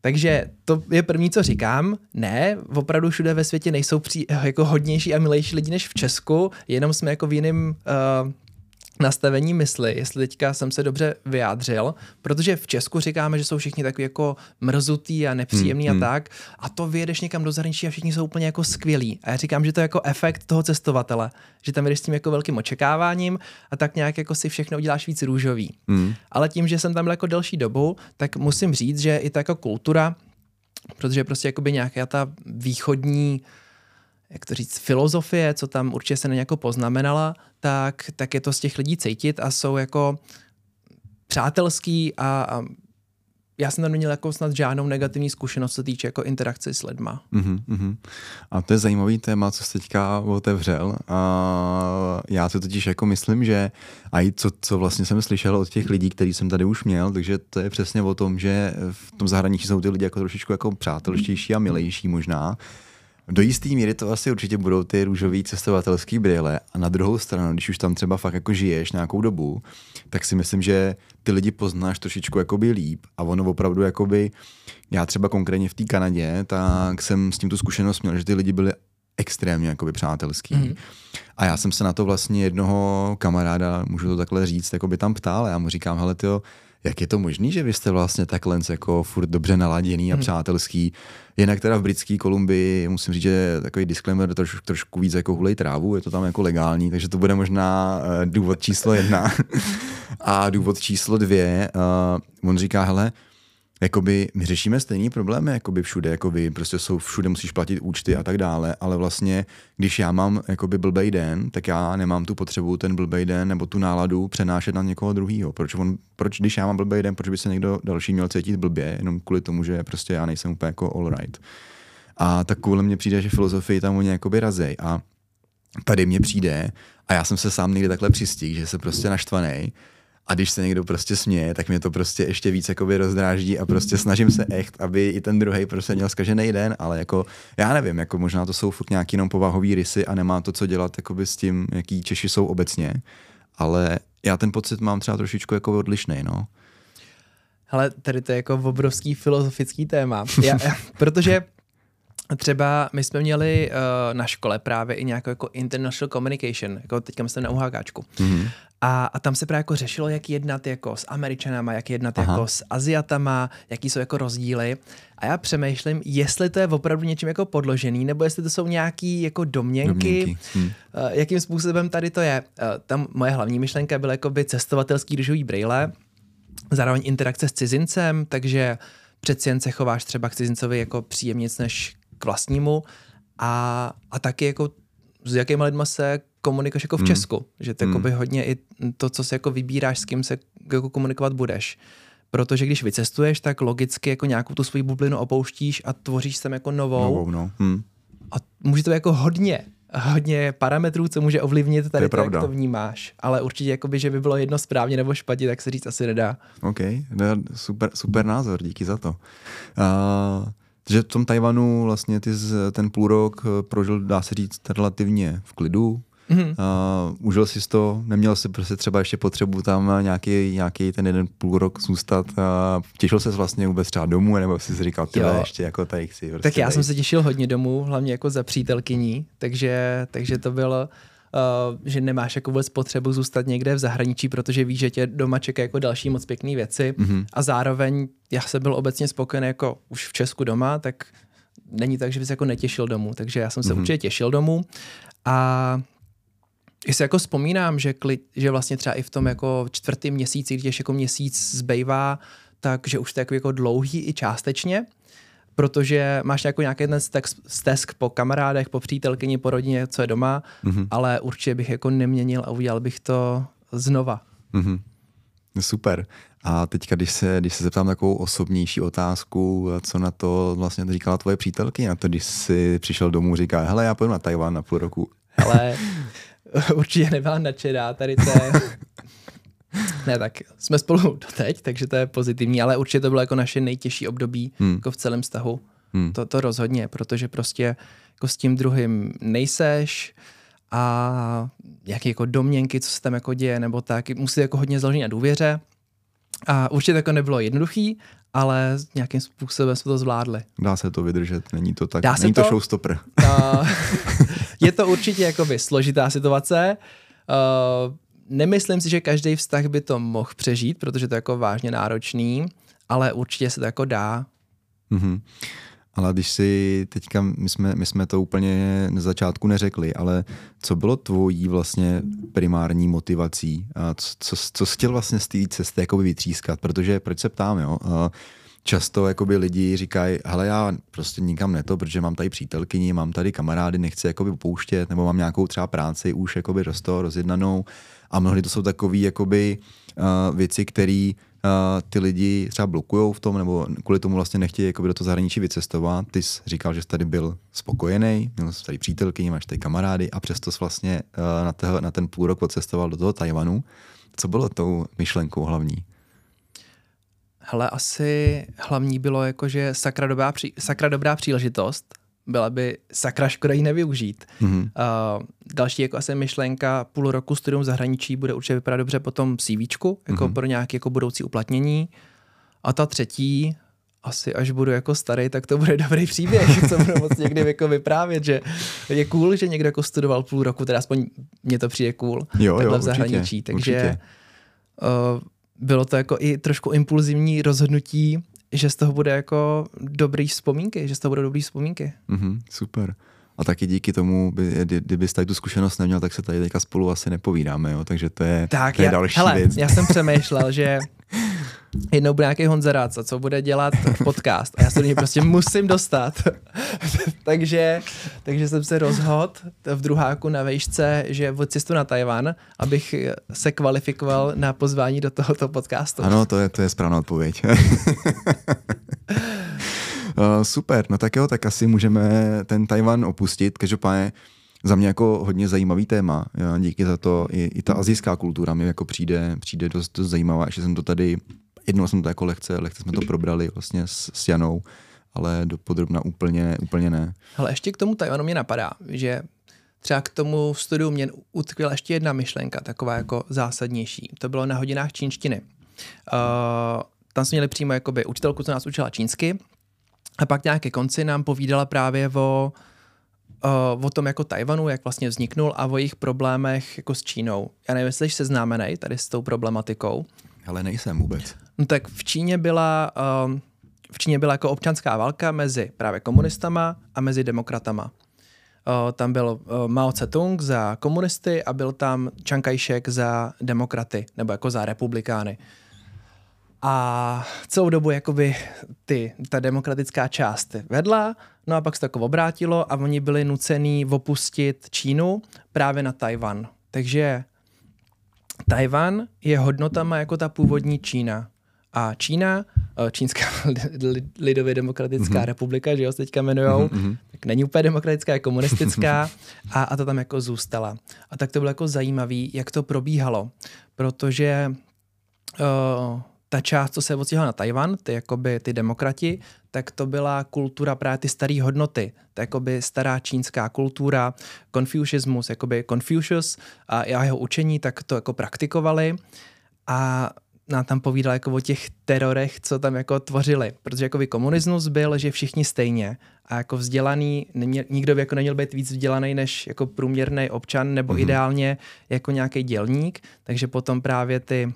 Takže to je první, co říkám. Ne, opravdu všude ve světě nejsou při, jako hodnější a milejší lidi než v Česku, jenom jsme jako v jiném uh, nastavení mysli, jestli teďka jsem se dobře vyjádřil, protože v Česku říkáme, že jsou všichni takový jako mrzutý a nepříjemný hmm, a hmm. tak, a to vyjedeš někam do zahraničí a všichni jsou úplně jako skvělí. A já říkám, že to je jako efekt toho cestovatele, že tam jdeš s tím jako velkým očekáváním a tak nějak jako si všechno uděláš víc růžový. Hmm. Ale tím, že jsem tam byl jako delší dobu, tak musím říct, že i ta jako kultura, protože prostě jakoby nějaká ta východní jak to říct, filozofie, co tam určitě se na jako poznamenala, tak, tak je to z těch lidí cítit a jsou jako přátelský a, a já jsem tam neměl jako snad žádnou negativní zkušenost, co týče jako interakce s lidma. Uh-huh. A to je zajímavý téma, co jste teďka otevřel. A já si totiž jako myslím, že a i co, co vlastně jsem slyšel od těch lidí, který jsem tady už měl, takže to je přesně o tom, že v tom zahraničí jsou ty lidi jako trošičku jako přátelštější a milejší možná. Do jisté míry to asi určitě budou ty růžový cestovatelský brýle a na druhou stranu, když už tam třeba fakt jako žiješ nějakou dobu, tak si myslím, že ty lidi poznáš trošičku jakoby líp a ono opravdu jakoby, já třeba konkrétně v té Kanadě, tak jsem s tím tu zkušenost měl, že ty lidi byli extrémně jakoby přátelský. Mm. A já jsem se na to vlastně jednoho kamaráda, můžu to takhle říct, jako by tam ptal a já mu říkám, hele tyjo, jak je to možné, že vy jste vlastně takhle jako furt dobře naladěný a hmm. přátelský. Jinak teda v britské Kolumbii musím říct, že takový disclaimer troš, trošku víc jako hulej trávu, je to tam jako legální, takže to bude možná uh, důvod číslo jedna. a důvod číslo dvě, uh, on říká, hele, jakoby my řešíme stejný problémy, jakoby všude, jakoby prostě jsou všude musíš platit účty a tak dále, ale vlastně, když já mám jakoby blbej den, tak já nemám tu potřebu ten blbej den nebo tu náladu přenášet na někoho druhého. Proč, on, proč když já mám blbej den, proč by se někdo další měl cítit blbě, jenom kvůli tomu, že prostě já nejsem úplně jako all right. A tak kvůli mně přijde, že filozofii tam oni jakoby razej a tady mně přijde, a já jsem se sám někdy takhle přistihl, že se prostě naštvaný, a když se někdo prostě směje, tak mě to prostě ještě víc jakoby rozdráždí a prostě snažím se echt, aby i ten druhý prostě měl zkažený den, ale jako já nevím, jako možná to jsou furt nějaký jenom povahový rysy a nemá to co dělat jakoby s tím, jaký Češi jsou obecně, ale já ten pocit mám třeba trošičku jako odlišný, no. Ale tady to je jako obrovský filozofický téma, já, protože Třeba my jsme měli uh, na škole právě i nějakou jako international communication, jako teďka jsme na UHKčku. Mm-hmm. A, a tam se právě jako řešilo, jak jednat jako s Američanama, jak jednat Aha. jako s Aziatama, jaký jsou jako rozdíly. A já přemýšlím, jestli to je opravdu něčím jako podložený, nebo jestli to jsou nějaký jako domněnky, domněnky. Hmm. Uh, jakým způsobem tady to je. Uh, tam moje hlavní myšlenka byla jako by cestovatelský růžový brýle, zároveň interakce s cizincem, takže přeci jen se chováš třeba k cizincovi jako příjemnic než vlastnímu a, a taky jako s jakýma lidma se komunikuješ jako v hmm. Česku, že to hmm. hodně i to, co se jako vybíráš, s kým se jako komunikovat budeš. Protože když vycestuješ, tak logicky jako nějakou tu svoji bublinu opouštíš a tvoříš sem jako novou. novou no. hmm. A může to být jako hodně, hodně parametrů, co může ovlivnit tady to, jak to vnímáš. Ale určitě, jakoby, že by bylo jedno správně nebo špatně, tak se říct asi nedá. OK, super, super názor, díky za to. Uh, že v tom Tajvanu vlastně ty z, ten půl rok eh, prožil, dá se říct, relativně v klidu. Mm-hmm. Uh, užil si to, neměl si prostě třeba ještě potřebu tam nějaký, nějaký ten jeden půl rok zůstat. Uh, těšil se vlastně vůbec třeba domů, nebo jsi si říkal, ty ještě jako tady chci. Prostě tak já tady. jsem se těšil hodně domů, hlavně jako za přítelkyní, takže, takže to bylo že nemáš jako vůbec potřebu zůstat někde v zahraničí, protože víš, že tě doma čeká jako další moc pěkné věci mm-hmm. a zároveň já jsem byl obecně spokojený jako už v Česku doma, tak není tak, že bys jako netěšil domů, takže já jsem se mm-hmm. určitě těšil domů a si jako vzpomínám, že, kli, že vlastně třeba i v tom jako čtvrtém měsíci, když jako měsíc zbývá, takže už to je jako, jako dlouhý i částečně, protože máš jako nějaký ten stesk po kamarádech, po přítelkyni, po rodině, co je doma, mm-hmm. ale určitě bych jako neměnil a udělal bych to znova. Mm-hmm. Super. A teďka, když se, když se zeptám takovou osobnější otázku, co na to vlastně říkala tvoje přítelky, na to, když jsi přišel domů, říká, hele, já půjdu na Tajván na půl roku. Ale určitě nebyla nadšená tady té ne, tak jsme spolu doteď, takže to je pozitivní, ale určitě to bylo jako naše nejtěžší období hmm. jako v celém vztahu. Hmm. To, to rozhodně, protože prostě jako s tím druhým nejseš a jaký jako domněnky, co se tam jako děje, nebo tak, musí jako hodně založit na důvěře. A určitě to jako nebylo jednoduchý, ale nějakým způsobem jsme to zvládli. Dá se to vydržet, není to tak, Dá není to, to showstopper. Uh, je to určitě jakoby složitá situace. Uh, nemyslím si, že každý vztah by to mohl přežít, protože to je jako vážně náročný, ale určitě se to jako dá. Mm-hmm. Ale když si teďka, my jsme, my jsme to úplně na začátku neřekli, ale co bylo tvojí vlastně primární motivací? A co, co, co chtěl vlastně z té cesty jakoby vytřískat? Protože, proč se ptám, jo? Často jakoby lidi říkají, hele já prostě nikam neto, protože mám tady přítelkyni, mám tady kamarády, nechci jakoby pouštět, nebo mám nějakou třeba práci už jakoby rosto, rozjednanou a mnohdy to jsou takové uh, věci, které uh, ty lidi třeba blokují v tom, nebo kvůli tomu vlastně nechtějí jakoby do toho zahraničí vycestovat. Ty jsi říkal, že jsi tady byl spokojený, měl jsi tady přítelkyni, máš tady kamarády a přesto jsi vlastně uh, na, toho, na ten půl rok odcestoval do toho Tajvanu. Co bylo tou myšlenkou hlavní? Hele, asi hlavní bylo jako, že sakra dobrá, pří, sakra dobrá příležitost, byla by sakra škoda ji nevyužít. Mm-hmm. Uh, další jako asi myšlenka půl roku studium v zahraničí bude určitě vypadat dobře potom CV, jako mm-hmm. pro nějaké jako budoucí uplatnění. A ta třetí, asi až budu jako starý, tak to bude dobrý příběh, co budu moc někdy jako vyprávět, že je cool, že někdo jako studoval půl roku, teda aspoň mně to přijde cool, jo, takhle jo, v zahraničí. Určitě, takže Uh, bylo to jako i trošku impulzivní rozhodnutí, že z toho bude jako dobrý vzpomínky, že z toho budou dobrý vzpomínky. Mm-hmm, super. A taky díky tomu, by, kdybys tady tu zkušenost neměl, tak se tady teďka spolu asi nepovídáme, jo? takže to je, tak to je já, další hele, věc. Já jsem přemýšlel, že jednou bude nějaký Honza co bude dělat podcast a já se do něj prostě musím dostat. takže, takže jsem se rozhodl v druháku na vejšce, že cestu na Tajvan, abych se kvalifikoval na pozvání do tohoto podcastu. Ano, to je, to je správná odpověď. Uh, super, no tak jo, tak asi můžeme ten Tajvan opustit. Každopádně za mě jako hodně zajímavý téma. Jo, díky za to. I, i ta azijská kultura mi jako přijde, přijde dost, dost zajímavá. Ještě jsem to tady, jednou jsem to jako lehce, lehce jsme to probrali vlastně s, s Janou, ale do podrobna úplně, úplně ne. Ale ještě k tomu Tajvanu mě napadá, že třeba k tomu studiu mě utkvěla ještě jedna myšlenka, taková jako zásadnější. To bylo na hodinách čínštiny. Uh, tam jsme měli přímo jakoby učitelku, co nás učila čínsky, a pak nějaké konci nám povídala právě o, o, o tom jako Tajvanu, jak vlastně vzniknul a o jejich problémech jako s Čínou. Já nevím, jestli jsi seznámený tady s tou problematikou. Ale nejsem vůbec. No tak v Číně byla, um, v Číně byla jako občanská válka mezi právě komunistama a mezi demokratama. Uh, tam byl uh, Mao Tse-tung za komunisty a byl tam Chiang Kai-shek za demokraty, nebo jako za republikány. A celou dobu jakoby ty, ta demokratická část vedla, no a pak se to jako obrátilo a oni byli nucení opustit Čínu právě na Tajvan. Takže Tajvan je hodnotama jako ta původní Čína. A Čína, Čínská lidově demokratická mm-hmm. republika, že jo, se teďka jmenujou, mm-hmm. tak není úplně demokratická, je komunistická a, a to tam jako zůstala. A tak to bylo jako zajímavé, jak to probíhalo, protože uh, ta část, co se odstěhovala na Tajvan, ty jakoby ty demokrati, tak to byla kultura právě ty staré hodnoty. To jakoby stará čínská kultura, konfušismus, jakoby Confucius a jeho učení, tak to jako praktikovali. A nám tam povídal jako o těch terorech, co tam jako tvořili. Protože jako by komunismus byl, že všichni stejně. A jako vzdělaný, neměl, nikdo by jako neměl být víc vzdělaný než jako průměrný občan, nebo mm-hmm. ideálně jako nějaký dělník. Takže potom právě ty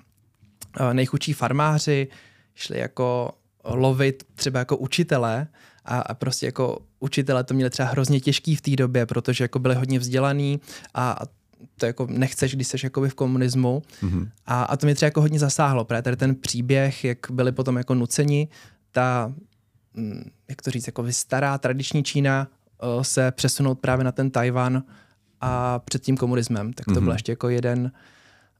uh, nejchudší farmáři šli jako lovit třeba jako učitelé a, a prostě jako učitelé to měli třeba hrozně těžký v té době, protože jako byli hodně vzdělaný a, a to jako nechceš, když jsi jakoby v komunismu. Mm-hmm. A, a to mě třeba jako hodně zasáhlo, právě tady ten příběh, jak byli potom jako nuceni, ta, mm, jak to říct, jako stará tradiční Čína uh, se přesunout právě na ten Tajvan a před tím komunismem. Tak to mm-hmm. byl ještě jako jeden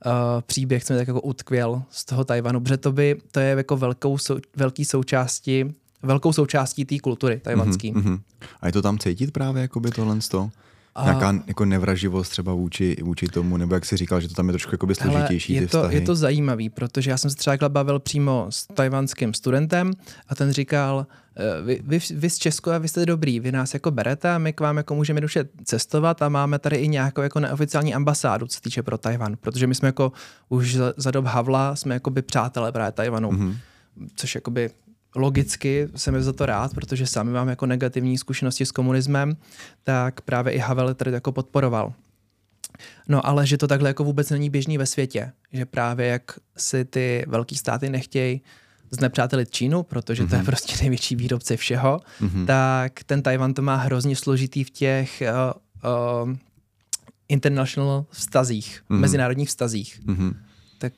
uh, příběh, co mě tak jako utkvěl z toho Tajvanu, protože to by, to je jako velkou, sou, velký součástí velkou součástí té kultury tajvanský. Mm-hmm. A je to tam cítit právě jako by tohle z toho? A... Nějaká jako nevraživost třeba vůči, vůči tomu, nebo jak jsi říkal, že to tam je trošku jakoby složitější je to, vztahy. Je to zajímavý, protože já jsem se třeba bavil přímo s tajvanským studentem a ten říkal, eh, vy, vy, vy z Česko a vy jste dobrý, vy nás jako berete a my k vám jako můžeme duše cestovat a máme tady i nějakou jako neoficiální ambasádu, co se týče pro Tajvan, protože my jsme jako už za, za dob Havla jsme jako by přátelé právě Tajvanu, mm-hmm. což jakoby logicky jsem za to rád, protože sami mám jako negativní zkušenosti s komunismem, tak právě i Havel tady jako podporoval. No ale že to takhle jako vůbec není běžný ve světě, že právě jak si ty velký státy nechtějí znepřátelit Čínu, protože mm-hmm. to je mhm. prostě největší výrobce všeho, mm-hmm. tak ten Tajvan to má hrozně složitý v těch uh, uh, international vztazích, mm-hmm. mezinárodních vztazích. Mm-hmm tak,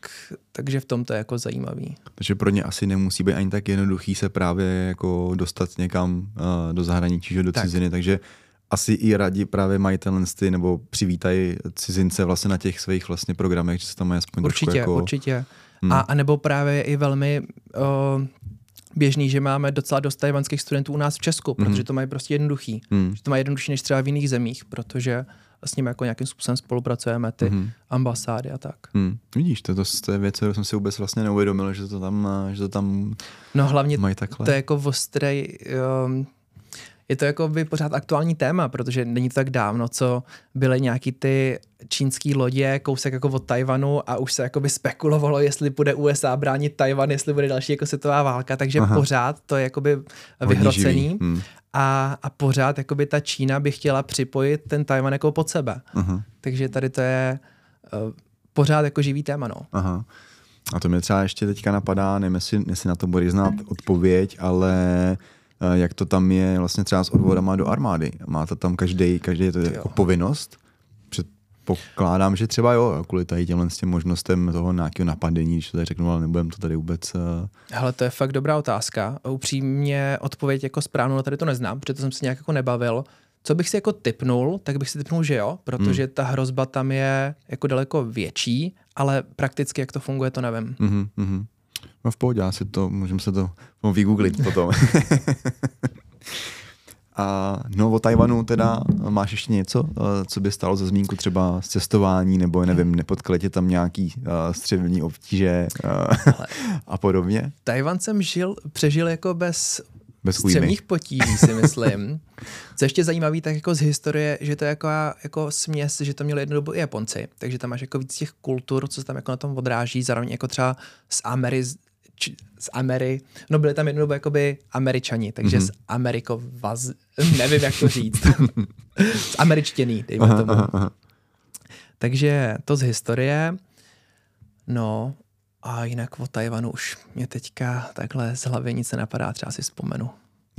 takže v tom to je jako zajímavý. Takže pro ně asi nemusí být ani tak jednoduchý se právě jako dostat někam uh, do zahraničí, že do tak. ciziny, takže asi i rádi právě mají ty nebo přivítají cizince vlastně na těch svých vlastně programech, že se tam mají aspoň Určitě, jako... určitě. Hmm. A, a nebo právě i velmi uh, běžný, že máme docela dost tajvanských studentů u nás v Česku, hmm. protože to mají prostě jednoduchý. Hmm. Že to mají jednodušší než třeba v jiných zemích, protože s nimi jako nějakým způsobem spolupracujeme, ty mm-hmm. ambasády a tak. Mm. Vidíš, to, to, to je věc, kterou jsem si vůbec vlastně neuvědomil, že to tam, že to tam No hlavně mají takhle. to je jako ostrý, um, je to jako by pořád aktuální téma, protože není to tak dávno, co byly nějaký ty čínský lodě kousek jako od Tajvanu a už se jako by spekulovalo, jestli bude USA bránit Tajvan, jestli bude další jako světová válka, takže Aha. pořád to je jakoby vyhrocený. Hmm a, a pořád jakoby ta Čína by chtěla připojit ten Tajvan jako pod sebe. Uh-huh. Takže tady to je uh, pořád jako živý téma. No. Aha. A to mě třeba ještě teďka napadá, nevím, jestli, jestli na to bude znát odpověď, ale uh, jak to tam je vlastně třeba s odvodama do armády. Má to tam každý, každý je to jako povinnost? Pokládám, že třeba jo, kvůli tady těmhle s těm možnostem toho nějakého napadení, když to tady řeknu, ale nebudem to tady vůbec... Uh... Hele, to je fakt dobrá otázka. Upřímně odpověď jako správnou na tady to neznám, protože to jsem si nějak jako nebavil. Co bych si jako typnul, tak bych si typnul, že jo, protože hmm. ta hrozba tam je jako daleko větší, ale prakticky jak to funguje, to nevím. Mm-hmm. No v pohodě, asi to, můžeme se to vygooglit potom. A no o Tajvanu teda máš ještě něco, eh, co by stalo za zmínku třeba z cestování, nebo nevím, nepotkali tě tam nějaký uh, střevní obtíže uh, a podobně? Tajvan jsem žil, přežil jako bez bez střevních potíží, si myslím. Co ještě zajímavý, tak jako z historie, že to je jako, jako směs, že to měli jednu dobu i Japonci, takže tam máš jako víc těch kultur, co se tam jako na tom odráží, zároveň jako třeba z Ameriky z Ameri, no byli tam jednu dobu jakoby američani, takže mm-hmm. z Ameriko vaz, nevím jak to říct, z američtěný, dejme aha, tomu. Aha, aha. Takže to z historie, no a jinak o Tajvanu už mě teďka takhle z hlavy nic nenapadá, třeba si vzpomenu.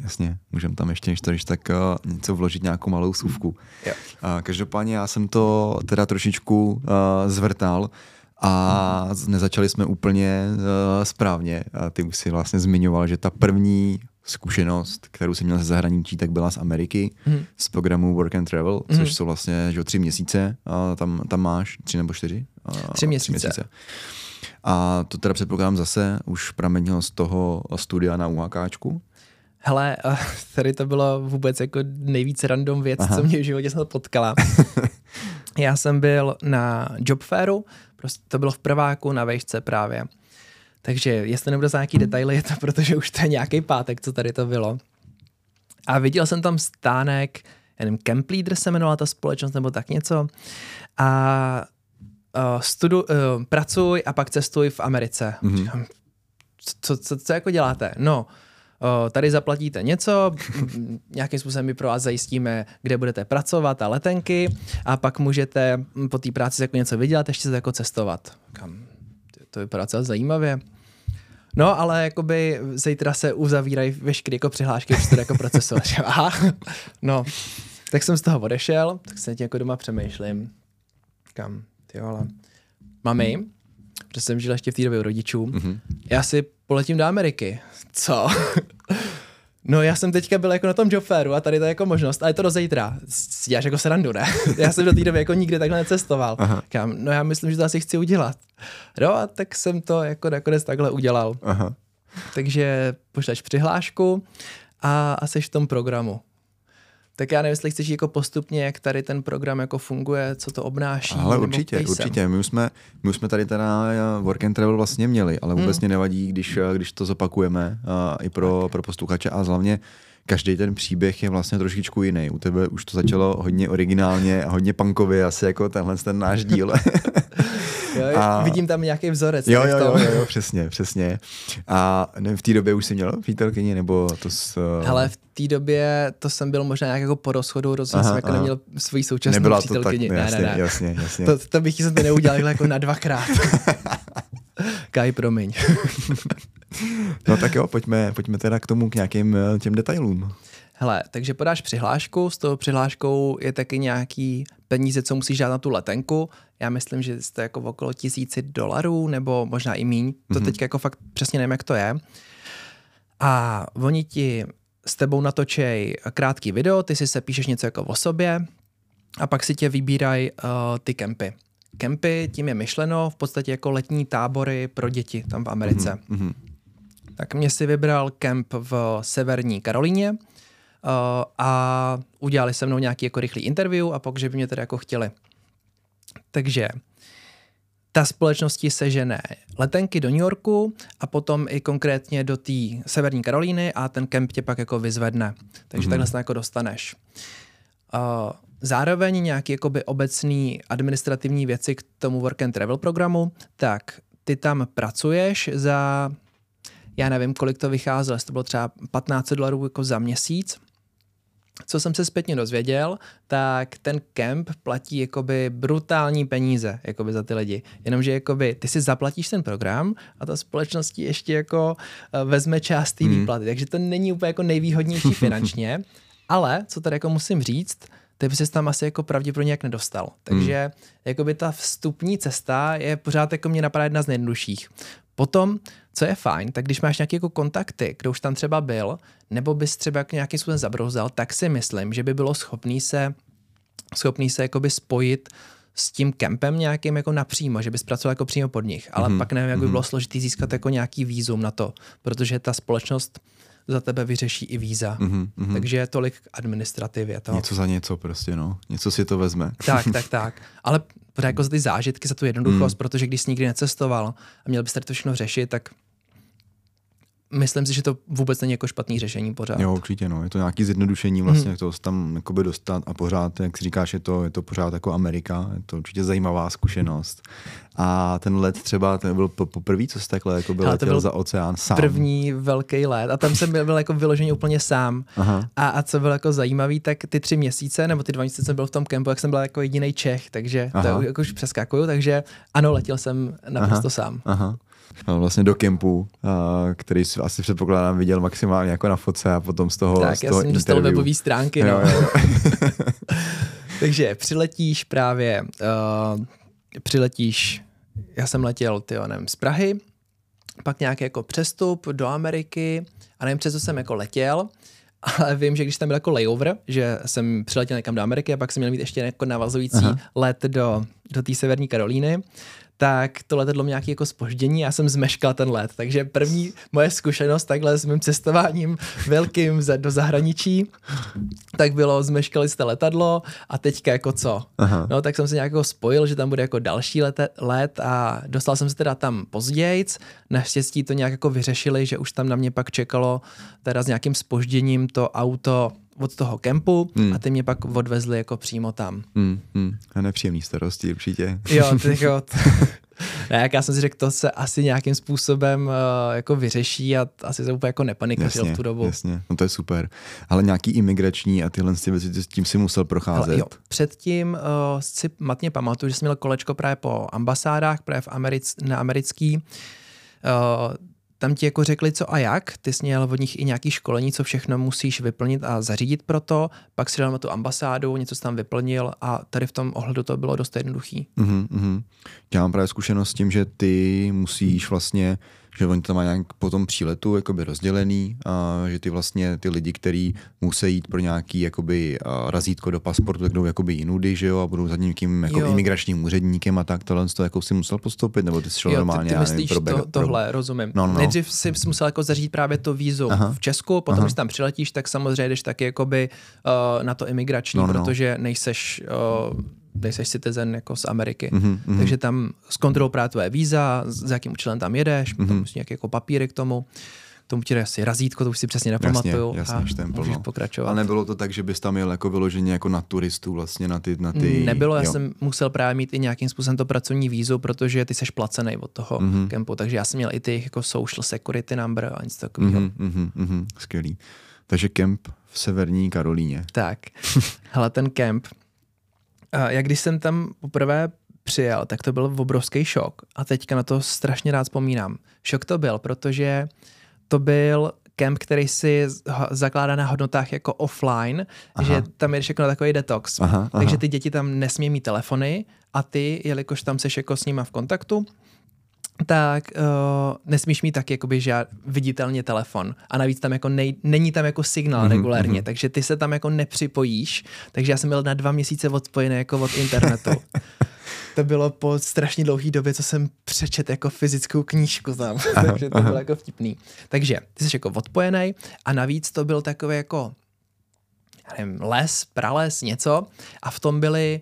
Jasně, můžeme tam ještě, než tak uh, něco vložit, nějakou malou suvku. Jo. Uh, každopádně já jsem to teda trošičku uh, zvrtal, a nezačali jsme úplně uh, správně. A ty už si vlastně zmiňoval, že ta první zkušenost, kterou jsem měl ze zahraničí, tak byla z Ameriky, hmm. z programu Work and Travel, hmm. což jsou vlastně že tři měsíce, a tam, tam máš tři nebo čtyři? A, tři měsíce. Tři měsíce. A to teda předpokládám zase už pramenilo z toho studia na UHKčku. Hele, tady to bylo vůbec jako nejvíce random věc, Aha. co mě v životě jsem potkala. Já jsem byl na job fairu, prostě to bylo v prváku na vejšce právě. Takže jestli nebudu za nějaký detaily, je to protože už to je nějaký pátek, co tady to bylo. A viděl jsem tam stánek, já nevím, Camp Leader se jmenovala ta společnost nebo tak něco. A uh, studu, uh, pracuj a pak cestuj v Americe. Mm-hmm. Co, co, co jako děláte? No, uh, tady zaplatíte něco, nějakým způsobem my pro vás zajistíme, kde budete pracovat a letenky a pak můžete po té práci jako něco vydělat, ještě se jako cestovat. Kam? To vypadá celá zajímavě. No, ale jakoby zítra se uzavírají veškeré jako přihlášky, už to jako procesovat. Aha, no. Tak jsem z toho odešel, tak se jako doma přemýšlím. Kam, ty ale. Mami, protože jsem žil ještě v té době u rodičů, mm-hmm. já si poletím do Ameriky. Co? No já jsem teďka byl jako na tom job fairu a tady to je jako možnost, ale je to do zítra. Děláš jako srandu, ne? Já jsem do té doby jako nikdy takhle necestoval. Aha. Kam, no já myslím, že to asi chci udělat. No a tak jsem to jako nakonec takhle udělal. Aha. Takže pošleš přihlášku a, a jsi v tom programu. Tak já nevím, jestli chceš jako postupně, jak tady ten program jako funguje, co to obnáší. Ale určitě, určitě. My už, jsme, my už jsme tady teda eh, Work and Travel vlastně měli, ale vůbec hmm. mě nevadí, když, eh, když to zopakujeme uh, i pro, pro posluchače a hlavně každý ten příběh je vlastně trošičku jiný. U tebe už to začalo hodně originálně hodně punkově, asi jako tenhle ten náš díl. Jo, a... Vidím tam nějaký vzorec. Jo, jo, jo, jo, přesně, přesně. A nevím, v té době už jsi měl přítelkyni, nebo to s... Hele, v té době to jsem byl možná nějak jako po rozchodu, rozhodně jsem jako aha. neměl svoji současnou Nebyla přítelkyni. To tak, ne, ne, ne. jasně, jasně. To, to bych jsem to neudělal jako na dvakrát. Kaj, promiň. no tak jo, pojďme, pojďme teda k tomu, k nějakým eh, těm detailům. Hele, takže podáš přihlášku, s tou přihláškou je taky nějaký peníze, co musíš dát na tu letenku. Já myslím, že to je jako okolo tisíci dolarů, nebo možná i míň. To mm-hmm. teď jako fakt přesně nevím, jak to je. A oni ti s tebou natočej krátký video, ty si se píšeš něco jako o sobě a pak si tě vybírají uh, ty kempy. Kempy, tím je myšleno v podstatě jako letní tábory pro děti tam v Americe. Mm-hmm. Tak mě si vybral kemp v severní Karolíně, a udělali se mnou nějaký jako rychlý interview a pak, že by mě tedy jako chtěli. Takže ta společnosti sežené letenky do New Yorku a potom i konkrétně do té severní Karolíny a ten kemp tě pak jako vyzvedne. Takže mm-hmm. takhle se jako dostaneš. Uh, zároveň nějaký jakoby obecný administrativní věci k tomu work and travel programu, tak ty tam pracuješ za, já nevím, kolik to vycházelo, to bylo třeba 15 dolarů jako za měsíc co jsem se zpětně dozvěděl, tak ten kemp platí jakoby brutální peníze jakoby za ty lidi. Jenomže jakoby ty si zaplatíš ten program a ta společnost ještě jako eh, vezme část té hmm. výplaty. Takže to není úplně jako nejvýhodnější finančně. Ale, co tady jako musím říct, ty bys se tam asi jako pravděpodobně jak nedostal. Takže hmm. jakoby ta vstupní cesta je pořád jako mě napadá jedna z nejjednodušších. Potom, co je fajn, tak když máš nějaké jako kontakty, kdo už tam třeba byl, nebo bys třeba jak nějakým způsobem zabrouzdal, tak si myslím, že by bylo schopný se, schopný se jakoby spojit s tím kempem nějakým jako napřímo, že bys pracoval jako přímo pod nich, ale mm-hmm. pak nevím, jak by mhm. bylo složitý získat jako nějaký výzum na to, protože ta společnost za tebe vyřeší i víza. Mm-hmm, Takže tolik k administrativě. To. Něco za něco prostě, no. Něco si to vezme. Tak, tak, tak. Ale jako za ty zážitky, za tu jednoduchost, mm. protože když jsi nikdy necestoval a měl byste to všechno řešit, tak myslím si, že to vůbec není jako špatný řešení pořád. Jo, určitě, no. Je to nějaký zjednodušení vlastně, mm. to tam jakoby dostat a pořád, jak si říkáš, je to, je to pořád jako Amerika, je to určitě zajímavá zkušenost. A ten let třeba, ten byl poprvé, co jsi takhle jako byl, letěl byl za oceán sám. První velký let a tam jsem byl, byl jako vyložený úplně sám. Aha. A, a co bylo jako zajímavý, tak ty tři měsíce nebo ty dva měsíce jsem byl v tom kempu, jak jsem byl jako jediný Čech, takže Aha. to jako už přeskakuju, takže ano, letěl jsem naprosto Aha. sám. Aha vlastně do kempu, který si asi předpokládám viděl maximálně jako na foce a potom z toho Tak, z toho já jsem dostal webové stránky. No. Jo, jo. Takže přiletíš právě, uh, přiletíš, já jsem letěl, ty nevím, z Prahy, pak nějaký jako přestup do Ameriky a nevím, přes co jsem jako letěl, ale vím, že když tam byl jako layover, že jsem přiletěl někam do Ameriky a pak jsem měl mít ještě jako navazující Aha. let do do té severní Karolíny, tak to letadlo mělo nějaké jako spoždění, já jsem zmeškal ten let. Takže první moje zkušenost takhle s mým cestováním velkým do zahraničí, tak bylo, zmeškali jste letadlo a teďka jako co? Aha. No tak jsem se nějak jako spojil, že tam bude jako další let, let a dostal jsem se teda tam později. Naštěstí to nějak jako vyřešili, že už tam na mě pak čekalo teda s nějakým spožděním to auto od toho kempu hmm. a ty mě pak odvezli jako přímo tam. Hmm, hmm. A nepříjemný starosti určitě. Jo, ty jo. ne, jak já jsem si řekl, to se asi nějakým způsobem uh, jako vyřeší a asi se úplně jako nepanikařil v tu dobu. Jasně, no to je super. Ale nějaký imigrační a tyhle věci, s tím si musel procházet. Ale jo, předtím uh, si matně pamatuju, že jsem měl kolečko právě po ambasádách, právě v Americ, na americký. Uh, tam ti jako řekli co a jak, ty jsi měl od nich i nějaký školení, co všechno musíš vyplnit a zařídit pro to, pak si dal na tu ambasádu, něco jsi tam vyplnil a tady v tom ohledu to bylo dost jednoduchý. Mm-hmm. Já mám právě zkušenost s tím, že ty musíš vlastně že oni to mají nějak po tom příletu jakoby rozdělený, a že ty vlastně ty lidi, kteří musí jít pro nějaký jakoby razítko do pasportu, tak jdou jakoby jinudy, že jo, a budou za někým jako jo. imigračním úředníkem a tak tohle to jako si musel postoupit, nebo ty jsi šel jo, normálně. Ty, ty myslíš nevím, pro, to, tohle, pro... rozumím. No, no, no. Nejdřív si musel jako zařídit právě to vízo v Česku, potom, Aha. když tam přiletíš, tak samozřejmě jdeš taky jakoby uh, na to imigrační, no, no. no. protože nejseš uh, nejseš citizen jako z Ameriky. Mm-hmm, Takže tam zkontrolují právě tvoje víza, s jakým účelem tam jedeš, mm-hmm. musíš nějaké jako papíry k tomu tomu ti asi razítko, to už si přesně nepamatuju. Jasně, jasně, a můžeš pokračovat. A nebylo to tak, že bys tam jel jako vyloženě jako na turistů vlastně na ty... Na ty Nebylo, jo. já jsem musel právě mít i nějakým způsobem to pracovní vízu, protože ty seš placený od toho mm-hmm. kempu, takže já jsem měl i ty jako social security number a něco takového. Mm-hmm, mm-hmm, skvělý. Takže kemp v severní Karolíně. Tak, hele ten kemp, jak když jsem tam poprvé přijel, tak to byl obrovský šok. A teďka na to strašně rád vzpomínám. Šok to byl, protože to byl kemp, který si zakládá na hodnotách jako offline, aha. že tam jdeš jako na takový detox. Aha, aha. Takže ty děti tam nesmí mít telefony a ty, jelikož tam seš jako s nima v kontaktu, tak uh, nesmíš mít tak jakoby žád, viditelně telefon a navíc tam jako nej, není tam jako signál mm-hmm, regulérně, mm-hmm. takže ty se tam jako nepřipojíš, takže já jsem byl na dva měsíce odpojený jako od internetu. to bylo po strašně dlouhé době, co jsem přečet jako fyzickou knížku tam, aha, takže to aha. bylo jako vtipný. Takže ty jsi jako odpojený a navíc to byl takový jako já nevím, les, prales, něco a v tom byly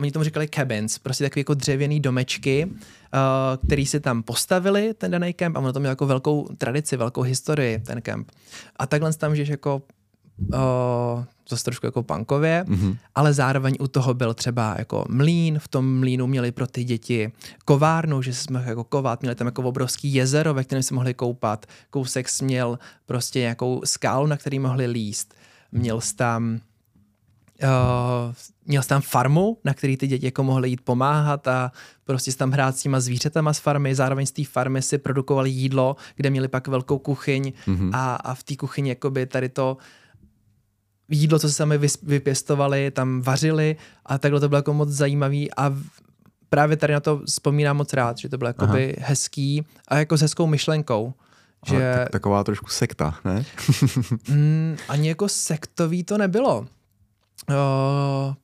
oni tomu říkali cabins, prostě takové jako dřevěné domečky, který si tam postavili, ten daný kemp, a ono to mělo jako velkou tradici, velkou historii, ten kemp. A takhle tam žiješ jako uh, zase trošku jako punkově, mm-hmm. ale zároveň u toho byl třeba jako mlín, v tom mlínu měli pro ty děti kovárnu, že jsme jako kovat, měli tam jako obrovský jezero, ve kterém se mohli koupat, kousek směl prostě nějakou skálu, na který mohli líst, měl jsi tam uh, měl jsi tam farmu, na který ty děti jako mohly jít pomáhat a prostě tam hrát s těma zvířatama z farmy, zároveň z té farmy si produkovali jídlo, kde měli pak velkou kuchyň mm-hmm. a, a v té kuchyni jakoby tady to jídlo, co se sami vypěstovali, tam vařili a takhle to bylo jako moc zajímavý a právě tady na to vzpomínám moc rád, že to bylo jakoby Aha. hezký a jako s hezkou myšlenkou. Že... tak, taková trošku sekta, ne? mm, ani jako sektový to nebylo. O,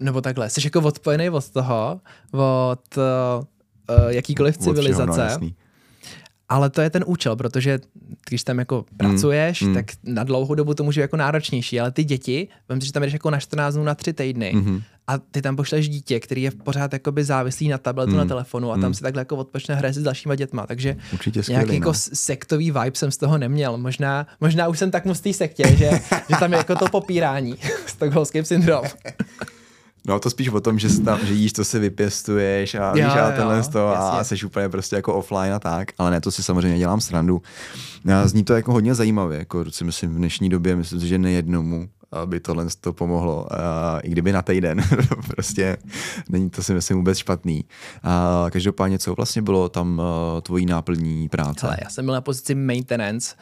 nebo takhle, jsi jako odpojený od toho, od uh, jakýkoliv civilizace. Od no, ale to je ten účel, protože když tam jako pracuješ, mm, tak na dlouhou dobu to může být jako náročnější, ale ty děti, vím, že tam jdeš jako na 14 dnů, na 3 týdny mm. A ty tam pošleš dítě, který je pořád jakoby závislý na tabletu, mm. na telefonu a tam mm. si takhle jako odpočne hraje s dalšíma dětma, takže Určitě skvělý, nějaký jako no. jako sektový vibe jsem z toho neměl. Možná, možná už jsem tak moc té sektě, že, že tam je jako to popírání, stokholmským syndrom. No to spíš o tom, že, tam, že jíš, to si vypěstuješ a víš a tenhle to a jsi úplně prostě jako offline a tak, ale ne, to si samozřejmě dělám srandu. A zní to jako hodně zajímavě, jako si myslím v dnešní době, myslím si, že nejednomu aby tohle to pomohlo, a i kdyby na týden, prostě není to si myslím vůbec špatný. A každopádně, co vlastně bylo tam tvojí náplní práce? Hele, já jsem byl na pozici maintenance,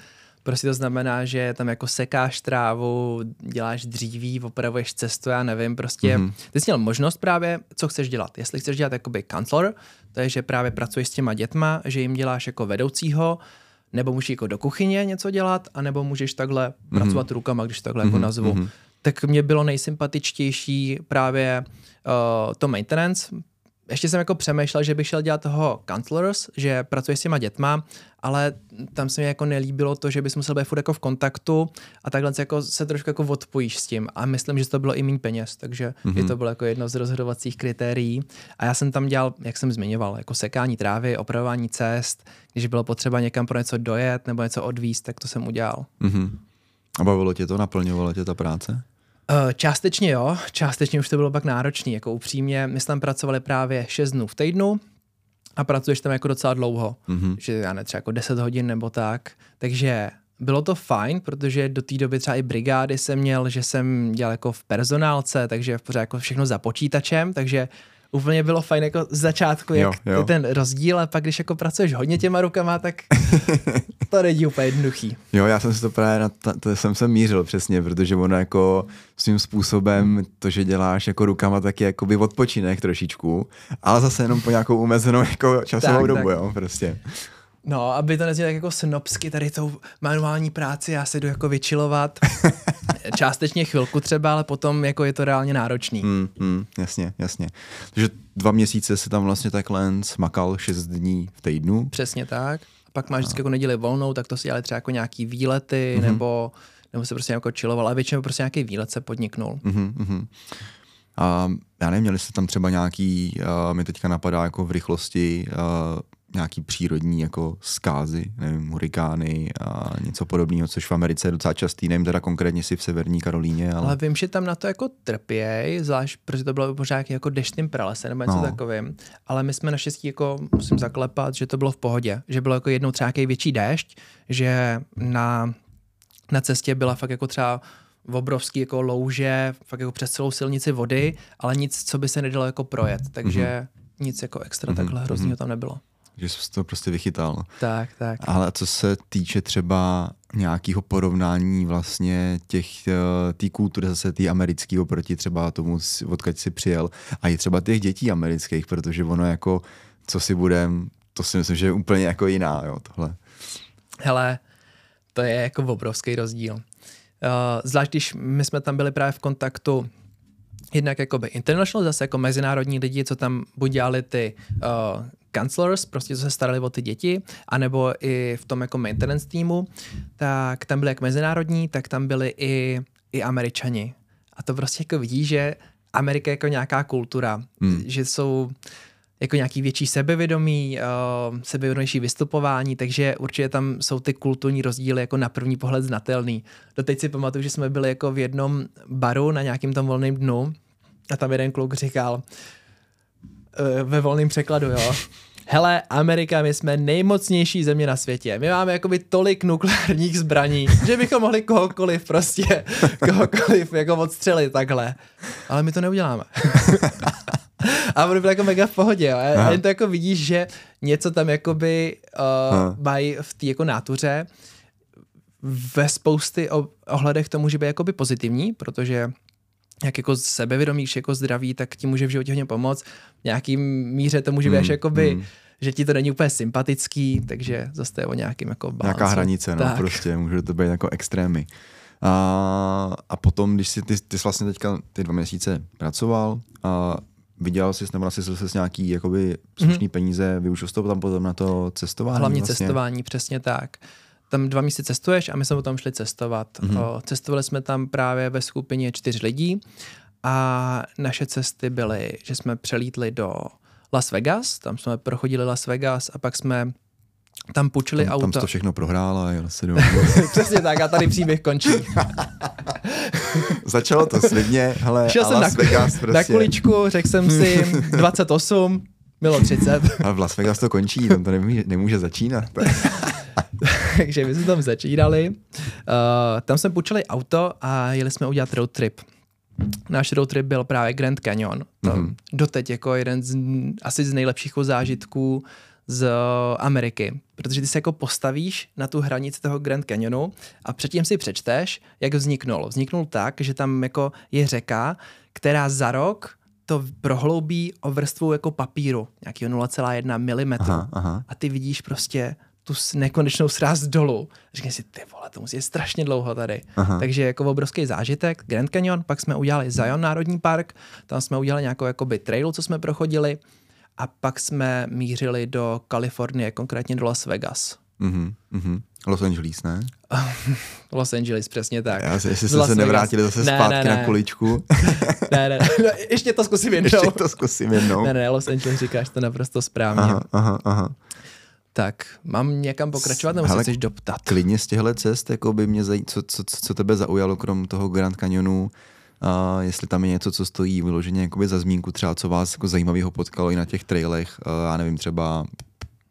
Prostě to znamená, že tam jako sekáš trávu, děláš dříví, opravuješ cestu, já nevím, prostě mm-hmm. ty jsi měl možnost právě, co chceš dělat. Jestli chceš dělat jakoby kancler, to je, že právě pracuješ s těma dětma, že jim děláš jako vedoucího, nebo můžeš jako do kuchyně něco dělat, anebo můžeš takhle mm-hmm. pracovat rukama, když takhle mm-hmm. jako mhm, nazvu. Mm-hmm. Tak mě bylo nejsympatičtější právě uh, to maintenance, ještě jsem jako přemýšlel, že bych šel dělat toho counselors, že pracuje s těma dětma, ale tam se mi jako nelíbilo to, že bys musel být furt jako v kontaktu a takhle se, jako se trošku jako odpojíš s tím. A myslím, že to bylo i méně peněz, takže mm-hmm. to bylo jako jedno z rozhodovacích kritérií. A já jsem tam dělal, jak jsem zmiňoval, jako sekání trávy, opravování cest, když bylo potřeba někam pro něco dojet nebo něco odvíst, tak to jsem udělal. Mm-hmm. A bavilo tě to, naplňovalo tě ta práce? Uh, částečně jo, částečně už to bylo pak náročný, jako upřímně, my jsme tam pracovali právě 6 dnů v týdnu a pracuješ tam jako docela dlouho, mm-hmm. že já ne, třeba jako 10 hodin nebo tak, takže bylo to fajn, protože do té doby třeba i brigády jsem měl, že jsem dělal jako v personálce, takže pořád jako všechno za počítačem, takže úplně bylo fajn jako z začátku, jak jo, jo. ten rozdíl, a pak když jako pracuješ hodně těma rukama, tak to není úplně jednoduchý. Jo, já jsem si to právě, na to, to jsem se mířil přesně, protože ono jako svým způsobem to, že děláš jako rukama, tak je jakoby odpočinek trošičku, ale zase jenom po nějakou umezenou jako časovou tak, dobu, tak. jo, prostě. No, aby to neznělo jako snobsky, tady tou manuální práci, já se jdu jako vyčilovat. Částečně chvilku třeba, ale potom jako je to reálně náročný. Mm, mm, jasně, jasně. Takže dva měsíce se tam vlastně takhle smakal šest dní v týdnu. Přesně tak. A pak máš vždycky jako neděli volnou, tak to si dělali třeba jako nějaký výlety, mm-hmm. nebo, nebo se prostě jako čiloval, a většinou prostě nějaký výlet se podniknul. Mm-hmm. A já nevím, měli jste tam třeba nějaký, uh, mi teďka napadá jako v rychlosti, uh, nějaký přírodní jako zkázy, nevím, hurikány a něco podobného, což v Americe je docela častý, nevím teda konkrétně si v Severní Karolíně. Ale... ale vím, že tam na to jako trpěj, zvlášť, protože to bylo pořád jako deštným pralese nebo něco no. takovým, ale my jsme naštěstí jako, musím zaklepat, že to bylo v pohodě, že bylo jako jednou třeba větší déšť, že na, na cestě byla fakt jako třeba v obrovský jako louže, fakt jako přes celou silnici vody, ale nic, co by se nedalo jako projet, takže mm-hmm. nic jako extra mm-hmm. takhle hroznýho tam nebylo že jsi to prostě vychytal. Tak, tak. Ale co se týče třeba nějakého porovnání vlastně těch, eh, té kultury zase té amerického proti třeba tomu, odkud si přijel a i třeba těch dětí amerických, protože ono jako, co si budem, to si myslím, že je úplně jako jiná, jo, tohle. Hele, to je jako obrovský rozdíl. Uh, zvlášť když my jsme tam byli právě v kontaktu jednak jakoby international, zase jako mezinárodní lidi, co tam buď dělali ty uh, counselors, prostě co se starali o ty děti, anebo i v tom jako maintenance týmu, tak tam byly jak mezinárodní, tak tam byli i, i američani. A to prostě jako vidí, že Amerika je jako nějaká kultura, hmm. že jsou jako nějaký větší sebevědomí, uh, sebevědomější vystupování, takže určitě tam jsou ty kulturní rozdíly jako na první pohled znatelný. Doteď si pamatuju, že jsme byli jako v jednom baru na nějakým tom volném dnu a tam jeden kluk říkal, Eh, ve volném překladu, jo. Hele, Amerika, my jsme nejmocnější země na světě. My máme jakoby tolik nukleárních zbraní, že bychom mohli kohokoliv prostě, kohokoliv jako odstřelit takhle. Ale my to neuděláme. a on byl jako mega v pohodě, jo. A jen to jako vidíš, že něco tam jakoby uh, mají v té jako nátuře ve spousty ohledech to může být jakoby pozitivní, protože jak jako sebevědomíš, jako zdraví, tak ti může v životě hodně pomoct. V nějaký míře to může být mm, až jakoby, mm. že ti to není úplně sympatický, takže zase je o nějakým jako balancu. Nějaká hranice, no, tak. prostě, může to být jako extrémy. A, a potom, když jsi, ty, ty jsi vlastně teďka ty dva měsíce pracoval a viděl jsi, nebo jsi se nějaký jakoby slušný mm-hmm. peníze, využil jsi to tam potom na to cestování? Hlavně vlastně? cestování, přesně tak tam dva měsíce cestuješ a my jsme potom šli cestovat. Mm-hmm. Cestovali jsme tam právě ve skupině čtyř lidí a naše cesty byly, že jsme přelítli do Las Vegas, tam jsme prochodili Las Vegas a pak jsme tam půjčili tam, auto. Tam jsi to všechno prohrála, jel se Přesně tak, a tady příběh končí. Začalo to slibně, hele, Šel jsem Las na, Vegas prostě. na kuličku, řekl jsem si 28, bylo 30. A v Las Vegas to končí, tam to nemůže, nemůže začínat. Takže my jsme tam začínali. Uh, tam jsme půjčili auto a jeli jsme udělat road trip. Náš road trip byl právě Grand Canyon. To mm-hmm. doteď jako jeden z, asi z nejlepších zážitků z Ameriky, protože ty se jako postavíš na tu hranici toho Grand Canyonu a předtím si přečteš, jak vzniknul. Vzniknul tak, že tam jako je řeka, která za rok to prohloubí o vrstvu jako papíru, nějakého 0,1 mm. Aha, aha. A ty vidíš prostě tu nekonečnou sráz dolů. Říkám si, ty vole, to musí je strašně dlouho tady. Aha. Takže jako obrovský zážitek, Grand Canyon, pak jsme udělali Zion Národní park, tam jsme udělali nějakou jakoby trail, co jsme prochodili a pak jsme mířili do Kalifornie, konkrétně do Las Vegas. Mhm, mhm. Los Angeles, ne? Los Angeles, přesně tak. Já si, jestli jste Las se nevrátili zase Ne, zpátky ne, ne. na kuličku. ne, ne, ne, ještě to zkusím jednou. Ještě to zkusím jednou. Ne, ne, Los Angeles říkáš to naprosto správně. Aha, aha, aha. Tak, mám někam pokračovat, nebo se Hele, chceš doptat? Klidně z těchto cest, jako by mě zaj... co, co, co tebe zaujalo krom toho Grand Canyonu, a jestli tam je něco, co stojí vyloženě jakoby za zmínku, třeba co vás jako zajímavého potkalo i na těch trailech, já nevím, třeba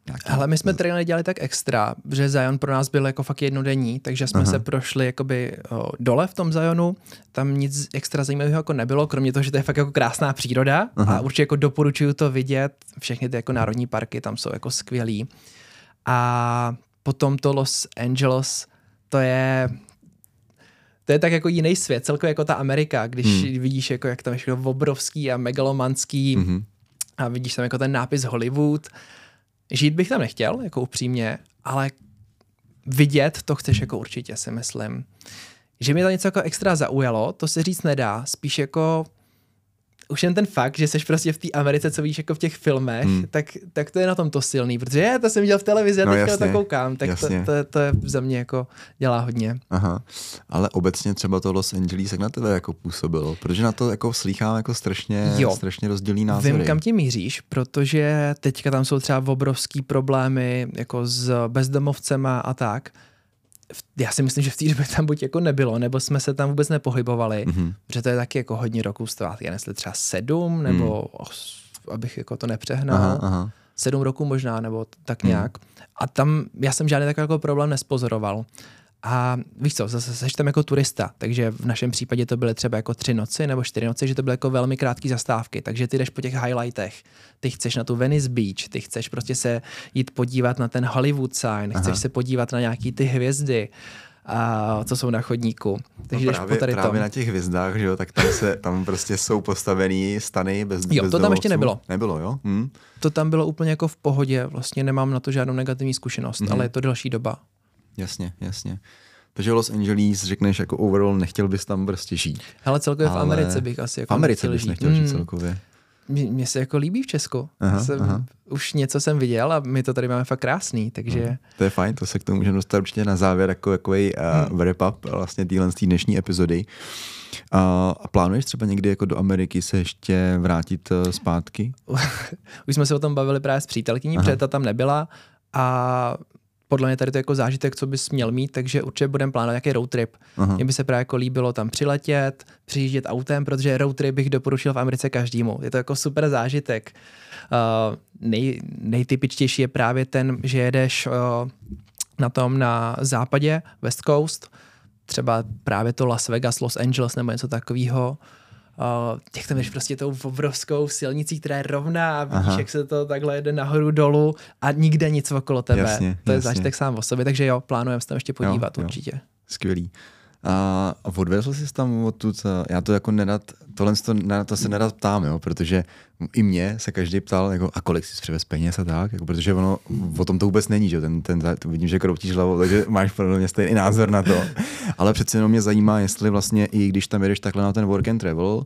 nějaký... Hele, my jsme trail nedělali tak extra, že Zion pro nás byl jako fakt jednodenní, takže jsme Aha. se prošli jakoby o, dole v tom Zionu, tam nic extra zajímavého jako nebylo, kromě toho, že to je fakt jako krásná příroda Aha. a určitě jako doporučuju to vidět, všechny ty jako národní parky tam jsou jako skvělý. A potom to Los Angeles, to je to je tak jako jiný svět, celkově jako ta Amerika, když Hmm. vidíš, jako, jak tam je všechno obrovský a megalomanský, Mhm. a vidíš tam jako ten nápis Hollywood. Žít bych tam nechtěl, jako upřímně, ale vidět to chceš jako určitě, si myslím. Že mě to něco jako extra zaujalo, to se říct nedá, spíš jako už jen ten fakt, že jsi prostě v té Americe, co víš jako v těch filmech, Hmm. tak, tak to je na tom to silný, protože je, to jsem viděl v televizi a No teďka to koukám, tak to, to, to, je za mě jako dělá hodně. Aha, ale obecně třeba to Los Angeles, jak na tebe jako působilo? Protože na to jako slýchám jako strašně, Jo. strašně rozdílný názory. Vím, kam tím míříš, protože teďka tam jsou třeba obrovský problémy jako s bezdomovcema a tak. Já si myslím, že v té době tam buď jako nebylo, nebo jsme se tam vůbec nepohybovali, Mhm. mm-hmm. protože to je taky jako hodně roků zpátky, já jestli třeba sedm, nebo os, abych jako to nepřehnal, Aha, aha. sedm roků možná, nebo tak nějak. A tam já jsem žádný takový jako problém nespozoroval. A víš co, zase seš tam jako turista, takže v našem případě to byly třeba jako tři noci nebo čtyři noci, že to byly jako velmi krátké zastávky, takže ty jdeš po těch highlightech, ty chceš na tu Venice Beach, ty chceš prostě se jít podívat na ten Hollywood sign, Aha. chceš se podívat na nějaký ty hvězdy, a co jsou na chodníku. Takže no jdeš právě, po tady právě tom. na těch hvězdách, že jo, tak tam, se, tam prostě jsou postavený stany bez Jo, to tam ještě nebylo. Nebylo, jo? Hm? To tam bylo úplně jako v pohodě, vlastně nemám na to žádnou negativní zkušenost, Mhm. ale je to delší doba. Jasně, jasně. Takže Los Angeles, řekneš jako overall, nechtěl bys tam prostě žít. Hele, celkově Ale v Americe bych asi jako v Americe nechtěl bys žít. nechtěl žít Mm. celkově. Mně, se jako líbí v Česku. Aha, jsem, aha. Už něco jsem viděl a my to tady máme fakt krásný, takže To je fajn, to se k tomu můžeme dostat určitě na závěr, jako takový uh, Hmm. wrap up vlastně téhle z té dnešní epizody. Uh, a plánuješ třeba někdy jako do Ameriky se ještě vrátit uh, zpátky? už jsme se o tom bavili právě s přítelkyní, protože ta tam nebyla a podle mě tady to je jako zážitek, co bys měl mít, takže určitě budeme plánovat nějaký road trip. Aha. Mně by se právě jako líbilo tam přiletět, přijíždět autem, protože road trip bych doporučil v Americe každému. Je to jako super zážitek. Uh, nej, nejtypičtější je právě ten, že jedeš uh, na tom na západě, West Coast, třeba právě to Las Vegas, Los Angeles nebo něco takového. Uh, těch tam jdeš prostě tou obrovskou silnicí, která je rovná a vidíš, Aha. Jak se to takhle jede nahoru dolů a nikde nic okolo tebe. Jasně, to je jasně. zážitek sám o sobě, takže jo, plánujeme se tam ještě podívat jo. určitě. Skvělý. A odvezl jsi tam odtud, a já to jako nerad, tohle to, na to se nerad ptám, jo, protože i mě se každý ptal, jako, a kolik jsi převez peněz a tak, jako, protože ono, o tom to vůbec není, že ten, ten, vidím, že kroutíš hlavou, takže máš podle mě stejný názor na to. Ale přece jenom mě zajímá, jestli vlastně i když tam jedeš takhle na ten work and travel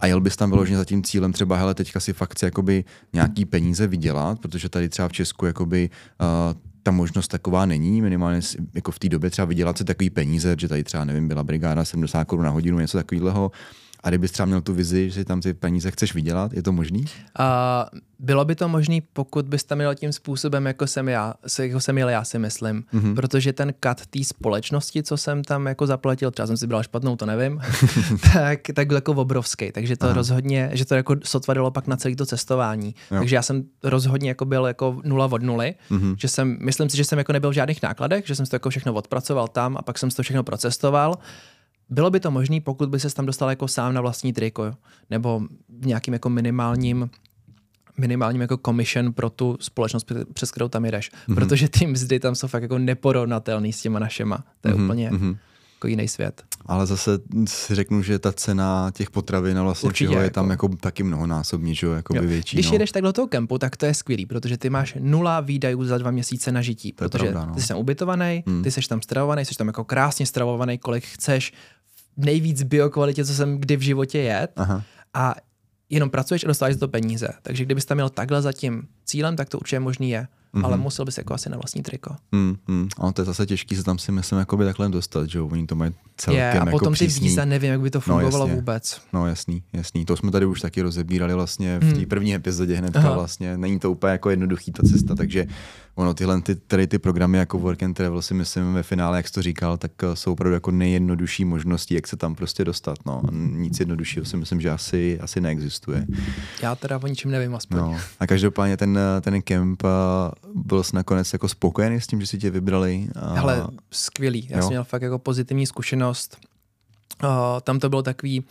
a jel bys tam vyloženě za tím cílem třeba, hele, teďka si fakt chci jakoby nějaký peníze vydělat, protože tady třeba v Česku jakoby uh, ta možnost taková není, minimálně si- jako v té době třeba vydělat si takový peníze, že tady třeba, nevím, byla brigáda 70 korun na hodinu, něco takového. A kdybys třeba měl tu vizi, že tam ty peníze chceš vydělat, je to možný? A bylo by to možné, pokud bys tam jel tím způsobem, jako jsem já, jako jsem jel já si myslím, Mhm. mm-hmm. protože ten kat té společnosti, co jsem tam jako zaplatil, třeba jsem si bral špatnou, to nevím, tak, tak byl jako obrovský, takže to Aha. Rozhodně, že to jako sotva dalo pak na celé to cestování. Jo. Takže já jsem rozhodně jako byl jako nula od nuly, Mhm. mm-hmm. že jsem, myslím si, že jsem jako nebyl v žádných nákladech, že jsem si to jako všechno odpracoval tam a pak jsem si to všechno procestoval. Bylo by to možné, pokud by se tam dostal jako sám na vlastní triko, jo? nebo v nějakým jako minimálním minimálním jako commission pro tu společnost, přes- kterou tam jedeš. Mhm. Mm-hmm. Protože ty mzdy tam jsou fakt jako neporovnatelný s těma našema. To je Mhm, mm-hmm. úplně mhm. mm-hmm. jako jiný svět. Ale zase si řeknu, že ta cena těch potravin a vlastně Určitě, všeho je jako. tam jako taky mnohonásobně, že jo, jako by Jo. větší. Když no. jedeš tak do toho kempu, tak to je skvělý, protože ty máš nula výdajů za dva měsíce na žití, To protože pravda, no. ty jsi tam ubytovaný, Hmm. ty jsi tam stravovaný, jsi tam jako krásně stravovaný, kolik chceš, nejvíc biokvalitě, co jsem kdy v životě jet Aha. a jenom pracuješ a dostáváš za to peníze. Takže kdybys tam měl takhle za tím cílem, tak to určitě možný je. Mm-hmm. Ale musel bys jako asi na vlastní triko. Mm, mm. A to je zase těžký se tam si myslím jakoby takhle dostat, že oni to mají celkem je, a jako potom přísný. ty víza, nevím, jak by to fungovalo no, vůbec. No jasný, jasný. To jsme tady už taky rozebírali vlastně v té Hmm. první epizodě hnedka vlastně. Není to úplně jako jednoduchý ta cesta, takže ono tyhle ty, tady ty programy jako Work and Travel si myslím ve finále, jak jsi to říkal, tak eh, jsou opravdu jako nejjednodušší možnosti, jak se tam prostě dostat. No. Nic jednoduššího si myslím, že asi, asi neexistuje. Já teda o ničem nevím aspoň. No. A každopádně ten, ten kemp eh, byl jsi nakonec jako spokojený s tím, že si tě vybrali? A... Hele, skvělý. Já Jo. jsem měl fakt jako pozitivní zkušenost. Uh, tam to bylo takový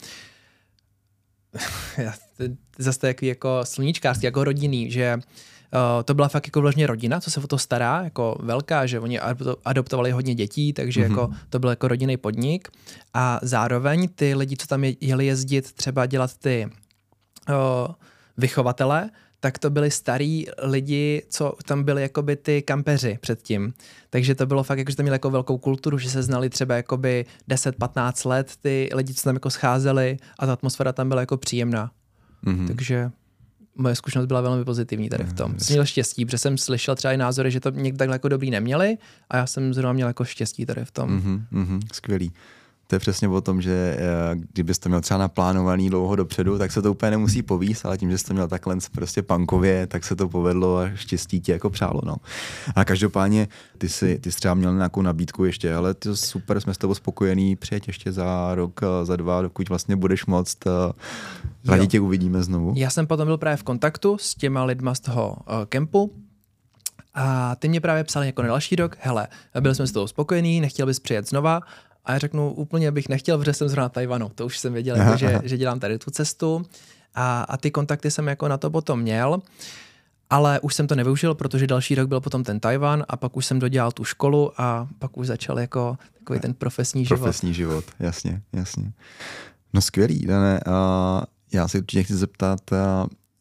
zase takový jako sluníčkářský, jako rodinný, že Uh, to byla fakt jako vložně rodina, co se o to stará, jako velká, že oni adopto- adoptovali hodně dětí, takže Mhm. mm-hmm. jako to byl jako rodinný podnik. A zároveň ty lidi, co tam je- jeli jezdit, třeba dělat ty uh, vychovatele, tak to byli starý lidi, co tam byli jakoby ty kampeři předtím. Takže to bylo fakt, jako, že tam měli jako velkou kulturu, že se znali třeba jakoby 10-15 let ty lidi, co tam jako scházeli a ta atmosféra tam byla jako příjemná. Mhm. Takže moje zkušenost byla velmi pozitivní tady v tom. Mhm, Jsem měl štěstí, protože jsem slyšel třeba i názory, že to někdo takhle jako dobrý neměli a já jsem zrovna měl jako štěstí tady v tom. Mhm, mhm, skvělý. To je přesně o tom, že eh, kdybyste to měl třeba naplánovaný dlouho dopředu, tak se to úplně nemusí povíst, ale tím, že jste to měl takhle prostě punkově, tak se to povedlo a štěstí ti jako přálo. No. A každopádně ty jsi, ty jsi třeba měl nějakou nabídku ještě, ale ty super, jsme s tebou spokojení, přijeď ještě za rok, eh, za dva, dokud vlastně budeš moct. eh, Rádi tě uvidíme znovu. Já jsem potom byl právě v kontaktu s těma lidma z toho uh, kempu a ty mě právě psali jako na další rok, hele, byli jsme s tou spokojení, nechtěl bys přijet znova a já řeknu, úplně bych nechtěl, protože jsem zrovna na Tajvanu, to už jsem věděl, Aha, jako, že, aha. že dělám tady tu cestu a, a ty kontakty jsem jako na to potom měl, ale už jsem to nevyužil, protože další rok byl potom ten Tajvan a pak už jsem dodělal tu školu a pak už začal jako takový ten profesní život. Profesní život, jasně, jasně. No skvělý, Dané. A já se určitě chci zeptat,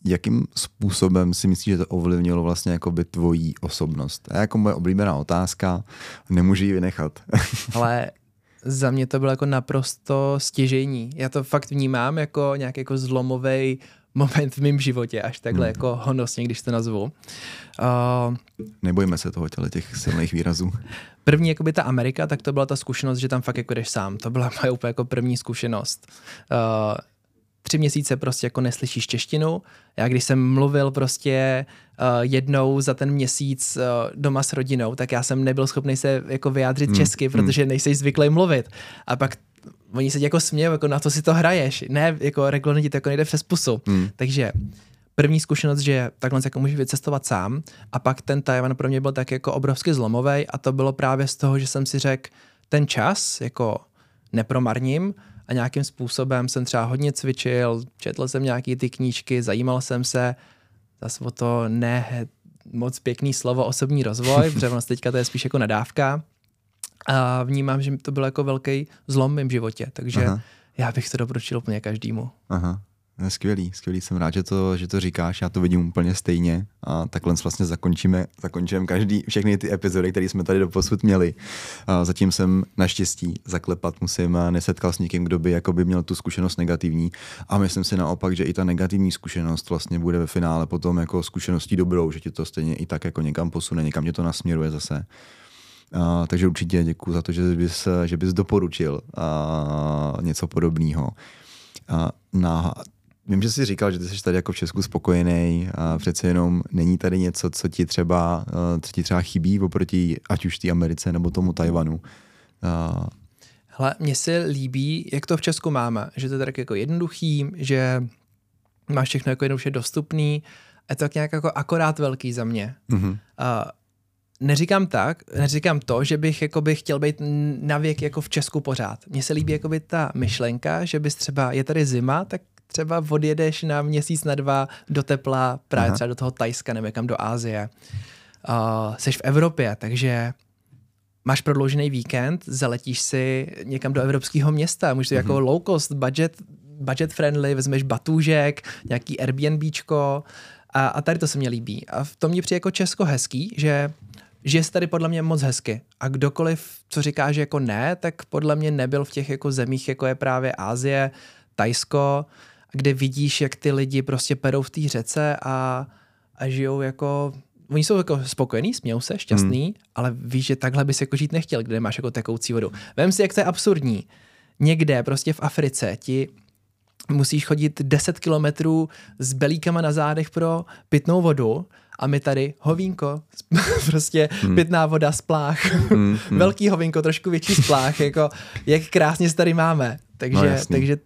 jakým způsobem si myslíš, že to ovlivnilo vlastně jakoby tvojí osobnost? A jako moje oblíbená otázka, nemůžu ji vynechat. Ale za mě to bylo jako naprosto stěžení. Já to fakt vnímám jako nějaký jako zlomový moment v mém životě, až takhle Hmm. jako honosně, když to nazvu. Uh, Nebojme se toho těle těch silných výrazů. první jakoby ta Amerika, tak to byla ta zkušenost, že tam fakt jako jdeš sám. To byla moje úplně jako první zkušenost. Uh, tři měsíce prostě jako neslyšíš češtinu. Já když jsem mluvil prostě uh, jednou za ten měsíc uh, doma s rodinou, tak já jsem nebyl schopný se jako vyjádřit Hmm, česky, hmm. protože nejsi zvyklý mluvit. A pak oni se jako smějí, jako na to si to hraješ. Ne, jako regulárně ti to jako nejde přes pusu. Hmm. Takže první zkušenost, že takhle jako můžeš vycestovat sám a pak ten Tajvan pro mě byl tak jako obrovsky zlomový a to bylo právě z toho, že jsem si řekl, ten čas jako nepromarním a nějakým způsobem jsem třeba hodně cvičil, četl jsem nějaký ty knížky, zajímal jsem se, zase o to ne moc pěkný slovo osobní rozvoj, protože ono teďka to je spíš jako nadávka a vnímám, že to byl jako velký zlom v mém životě, takže Aha. Aha. já bych to doporučil úplně každému. Aha. Skvělý, skvělý, jsem rád, že to, že to říkáš, já to vidím úplně stejně a takhle vlastně zakončíme, zakončíme každý, všechny ty epizody, které jsme tady doposud měli. A zatím jsem naštěstí zaklepat musím a nesetkal s někým, kdo by jakoby měl tu zkušenost negativní a myslím si naopak, že i ta negativní zkušenost vlastně bude ve finále potom jako zkušeností dobrou, že ti to stejně i tak jako někam posune, někam tě to nasměruje zase. A, takže určitě děkuji za to, že bys, že bys doporučil a, něco podobného. A na, vím, že jsi říkal, že ty jsi tady jako v Česku spokojený a přece jenom není tady něco, co ti třeba, eh, co ti třeba chybí oproti ať už té Americe nebo tomu Tajvanu. A, Hele, mně se líbí, jak to v Česku máme, že to je tak jako jednoduchý, že máš všechno jako jednoduše dostupný a je to tak nějak jako akorát velký za mě. mhm, Uh, neříkám tak, neříkám to, že bych jakoby chtěl být na věk jako v Česku pořád. Mně se líbí jakoby ta myšlenka, že bys třeba, je tady zima, tak třeba odjedeš na měsíc, na dva do tepla, právě Aha. třeba do toho Tajska nebo někam do Ázie. Uh, jsi v Evropě, takže máš prodloužený víkend, zaletíš si někam do evropského města, můžeš mm-hmm. jako low cost, budget, budget friendly, vezmeš batůžek, nějaký Airbnbčko a, a tady to se mně líbí. A v tom mě přijde jako Česko hezký, že žije se tady podle mě moc hezky. A kdokoliv, co říká, že jako ne, tak podle mě nebyl v těch jako zemích, jako je právě Ázie, Tajsko kde vidíš, jak ty lidi prostě perou v té řece a, a žijou jako oni jsou jako spokojení, smějou se, šťastný, hmm. ale víš, že takhle bys jako žít nechtěl, kde máš jako tekoucí vodu. Vem si, jak to je absurdní. Někde prostě v Africe ti musíš chodit 10 kilometrů s belíkama na zádech pro pitnou vodu a my tady hovínko, prostě hmm. pitná voda, splách, hmm, hmm. velký hovínko, trošku větší splách, jako jak krásně se tady máme. Takže, no, takže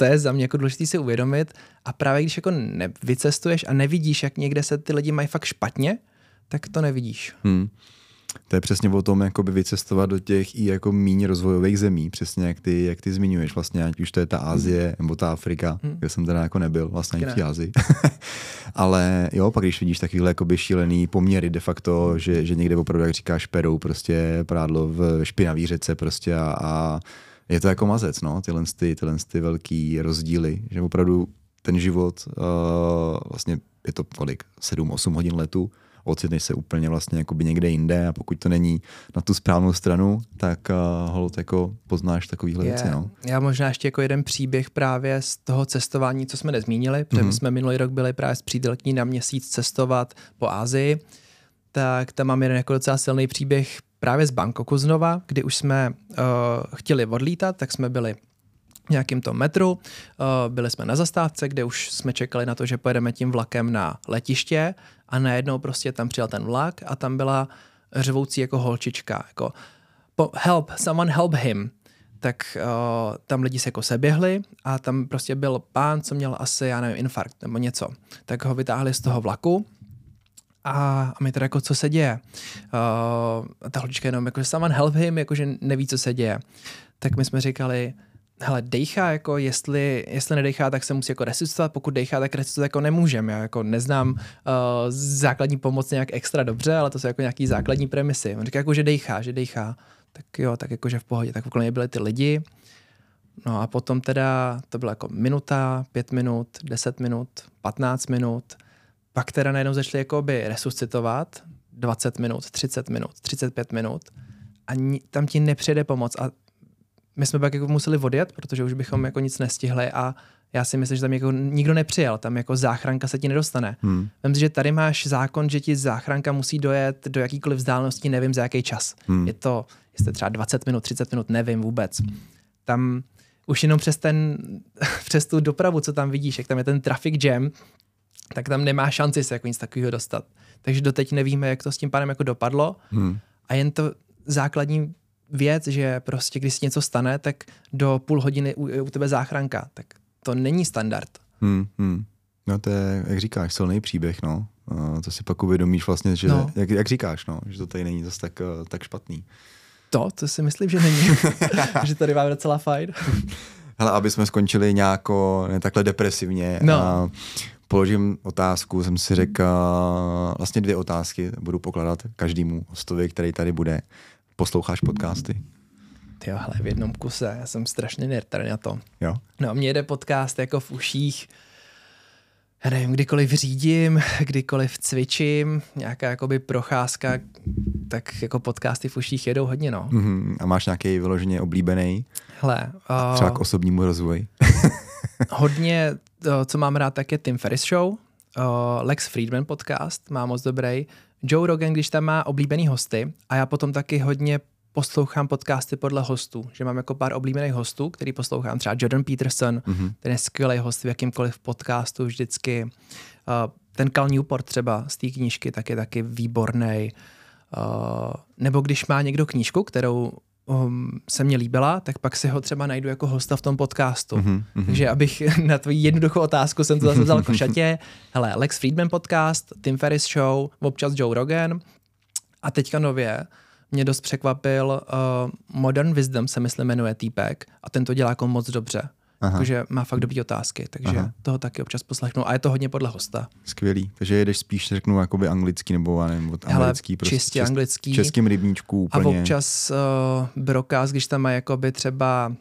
to je za mě jako důležité si uvědomit a právě když jako nevycestuješ a nevidíš, jak někde se ty lidi mají fakt špatně, tak to nevidíš. Hmm. To je přesně o tom, jakoby vycestovat do těch i jako méně rozvojových zemí, přesně jak ty, jak ty zmiňuješ, vlastně ať už to je ta Ázie hmm. nebo ta Afrika, hmm. kde jsem teda jako nebyl, vlastně ani v Ázii. Ale jo, pak když vidíš takovýhle jakoby šílený poměry de facto, že, že někde opravdu, jak říkáš, perou prostě prádlo v špinavý řece prostě a, a je to jako mazec, no, tyhle, ty, tyhle ty velký rozdíly, že opravdu ten život, uh, vlastně je to kolik, 7-8 hodin letu, ocitneš se úplně vlastně jakoby někde jinde a pokud to není na tu správnou stranu, tak uh, hold jako poznáš takovýhle yeah. věci. No. Já možná ještě jako jeden příběh právě z toho cestování, co jsme nezmínili, protože mm-hmm. my mhm. jsme minulý rok byli právě s přítelkyní na měsíc cestovat po Ázii, tak tam mám jeden jako docela silný příběh právě z Bangkoku znova, kdy už jsme uh, chtěli odlítat, tak jsme byli nějakým tom metru. Uh, byli jsme na zastávce, kde už jsme čekali na to, že pojedeme tím vlakem na letiště a najednou prostě tam přijel ten vlak a tam byla řvoucí jako holčička, jako help, someone help him. Tak uh, tam lidi se jako seběhli a tam prostě byl pán, co měl asi, já nevím, infarkt nebo něco. Tak ho vytáhli z toho vlaku a, a my teda jako, co se děje? Uh, ta holčička jenom jako, someone help him, jakože neví, co se děje. Tak my jsme říkali, hele, dejchá, jako jestli, jestli nedejchá, tak se musí jako resuscitovat, pokud dejchá, tak resuscitovat jako nemůžem. Já jako neznám uh, základní pomoc nějak extra dobře, ale to jsou jako nějaký základní premisy. On říká jako, že dejchá, že dejchá. Tak jo, tak jako, že v pohodě. Tak okolo byly ty lidi. No a potom teda to bylo jako minuta, pět minut, deset minut, patnáct minut. Pak teda najednou začali jako by resuscitovat 20 minut, 30 minut, 35 minut a tam ti nepřijde pomoc a my jsme pak jako museli odjet, protože už bychom jako nic nestihli a já si myslím, že tam jako nikdo nepřijel, tam jako záchranka se ti nedostane. Hmm. Vím si, že tady máš zákon, že ti záchranka musí dojet do jakýkoliv vzdálenosti, nevím za jaký čas. Hmm. Je to, jestli třeba 20 minut, 30 minut, nevím vůbec. Tam už jenom přes ten, přes tu dopravu, co tam vidíš, jak tam je ten traffic jam, tak tam nemá šanci se jako nic takového dostat. Takže doteď nevíme, jak to s tím panem jako dopadlo hmm. a jen to základní věc, že prostě když se něco stane, tak do půl hodiny je u tebe záchranka. Tak to není standard. Hmm, hmm. No to je, jak říkáš, silný příběh, no. Uh, to si pak uvědomíš vlastně, že, no. jak, jak říkáš, no, že to tady není zase tak, uh, tak špatný. To, to si myslím, že není. že tady máme docela fajn. Hele, aby jsme skončili nějako ne takhle depresivně. No. Uh, položím otázku, jsem si řekl, vlastně dvě otázky budu pokládat každému hostovi, který tady bude. Posloucháš podcasty? Ty hele, v jednom kuse, já jsem strašně nerd na to. Jo? No, mně jde podcast jako v uších, já nevím, kdykoliv řídím, kdykoliv cvičím, nějaká jakoby procházka, tak jako podcasty v uších jedou hodně, no. Mm-hmm. A máš nějaký vyloženě oblíbený? Hele. Uh, třeba k osobnímu rozvoji. hodně, to, co mám rád, tak je Tim Ferris Show, uh, Lex Friedman podcast, má moc dobrý. Joe Rogan, když tam má oblíbený hosty a já potom taky hodně poslouchám podcasty podle hostů, že mám jako pár oblíbených hostů, který poslouchám, třeba Jordan Peterson, mm-hmm. ten je skvělý host v jakýmkoliv podcastu vždycky. Uh, ten Cal Newport třeba z té knížky tak je taky výborný. Uh, nebo když má někdo knížku, kterou um, se mně líbila, tak pak si ho třeba najdu jako hosta v tom podcastu. Mm-hmm. Takže abych na tvoji jednoduchou otázku jsem to zase vzal košatě. Hele, Lex Friedman podcast, Tim Ferris Show, občas Joe Rogan a teďka nově mě dost překvapil uh, Modern Wisdom se myslím jmenuje týpek a ten to dělá jako moc dobře. Takže má fakt dobrý otázky, takže Aha. toho taky občas poslechnu. A je to hodně podle hosta. Skvělý. Takže jedeš spíš, řeknu, jakoby anglický nebo nevím, anglický. prostě čistě čes, anglický. Českým rybníčku úplně. A občas uh, Brokaz, když tam má jakoby třeba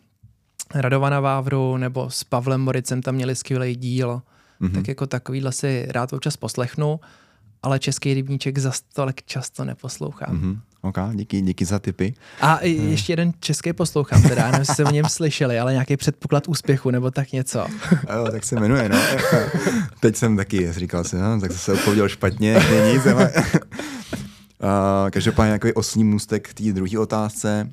Radovana Vávru nebo s Pavlem Moricem tam měli skvělý díl, mm-hmm. tak jako takovýhle si rád občas poslechnu ale český rybníček za stolek často neposlouchám. Mm-hmm. OK, díky, díky za tipy. A ještě jeden český poslouchám, teda nevím, jestli jste o něm slyšeli, ale nějaký předpoklad úspěchu nebo tak něco. jo, tak se jmenuje, no. Teď jsem taky říkal si, no, tak se odpověděl špatně, není uh, každopádně nějaký osní můstek k té druhé otázce.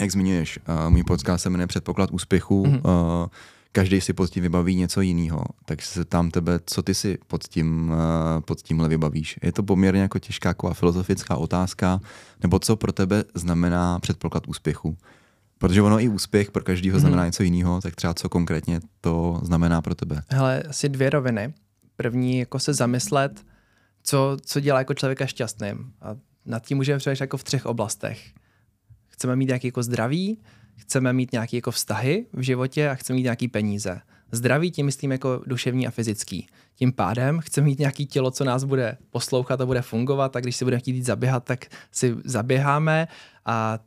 Jak zmiňuješ, uh, můj podcast se jmenuje Předpoklad úspěchu. Mm-hmm. Uh, každý si pod tím vybaví něco jiného. Tak se tam tebe, co ty si pod, tím, uh, pod tímhle vybavíš. Je to poměrně jako těžká jako filozofická otázka, nebo co pro tebe znamená předpoklad úspěchu? Protože ono i úspěch pro každého mm-hmm. znamená něco jiného, tak třeba co konkrétně to znamená pro tebe? Hele, asi dvě roviny. První, jako se zamyslet, co, co dělá jako člověka šťastným. A nad tím můžeme přemýšlet jako v třech oblastech. Chceme mít nějaký jako zdraví, chceme mít nějaké jako vztahy v životě a chceme mít nějaké peníze. Zdraví tím myslím jako duševní a fyzický. Tím pádem chceme mít nějaké tělo, co nás bude poslouchat a bude fungovat a když si budeme chtít jít zaběhat, tak si zaběháme a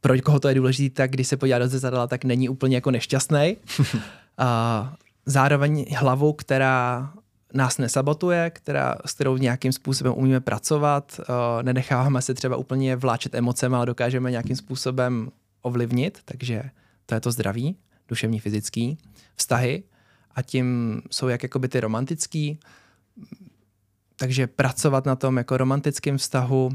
pro koho to je důležité, tak když se podívá do zrcadla, tak není úplně jako nešťastný. a zároveň hlavu, která nás nesabotuje, která, s kterou nějakým způsobem umíme pracovat, uh, nenecháváme se třeba úplně vláčet emocemi, ale dokážeme nějakým způsobem ovlivnit, takže to je to zdraví, duševní, fyzický, vztahy a tím jsou jak jakoby ty romantický, takže pracovat na tom jako romantickém vztahu,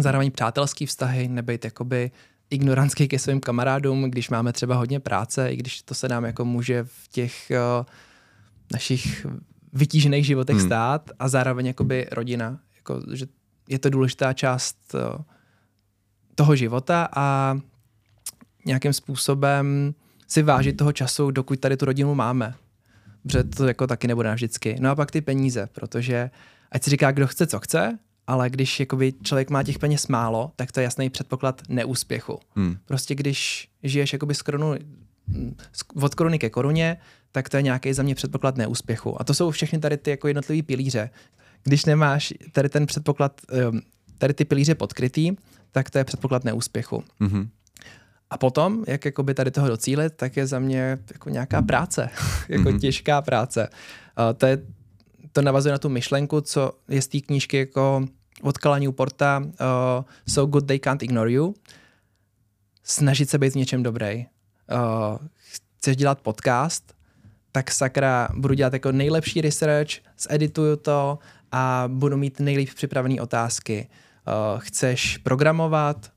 zároveň přátelský vztahy, nebejt jakoby ignorantský ke svým kamarádům, když máme třeba hodně práce, i když to se nám jako může v těch uh, našich vytížených životech hmm. stát a zároveň jakoby rodina, jako, že je to důležitá část uh, toho života a nějakým způsobem si vážit toho času, dokud tady tu rodinu máme. Protože to jako taky nebude vždycky. No a pak ty peníze, protože ať si říká, kdo chce, co chce, ale když jakoby člověk má těch peněz málo, tak to je jasný předpoklad neúspěchu. Hmm. Prostě když žiješ jakoby z korunu, od koruny ke koruně, tak to je nějaký za mě předpoklad neúspěchu. A to jsou všechny tady ty jako jednotlivý pilíře. Když nemáš tady ten předpoklad, ehm, tady ty pilíře podkrytý, tak to je předpoklad neúspěchu. Mm-hmm. A potom, jak jakoby tady toho docílit, tak je za mě jako nějaká práce, jako mm-hmm. těžká práce. Uh, to, je, to navazuje na tu myšlenku, co je z té knížky jako od Kala Newporta uh, So good they can't ignore you. Snažit se být v něčem dobrý. Uh, chceš dělat podcast, tak sakra budu dělat jako nejlepší research, zedituju to a budu mít nejlíp připravené otázky. Uh, chceš programovat,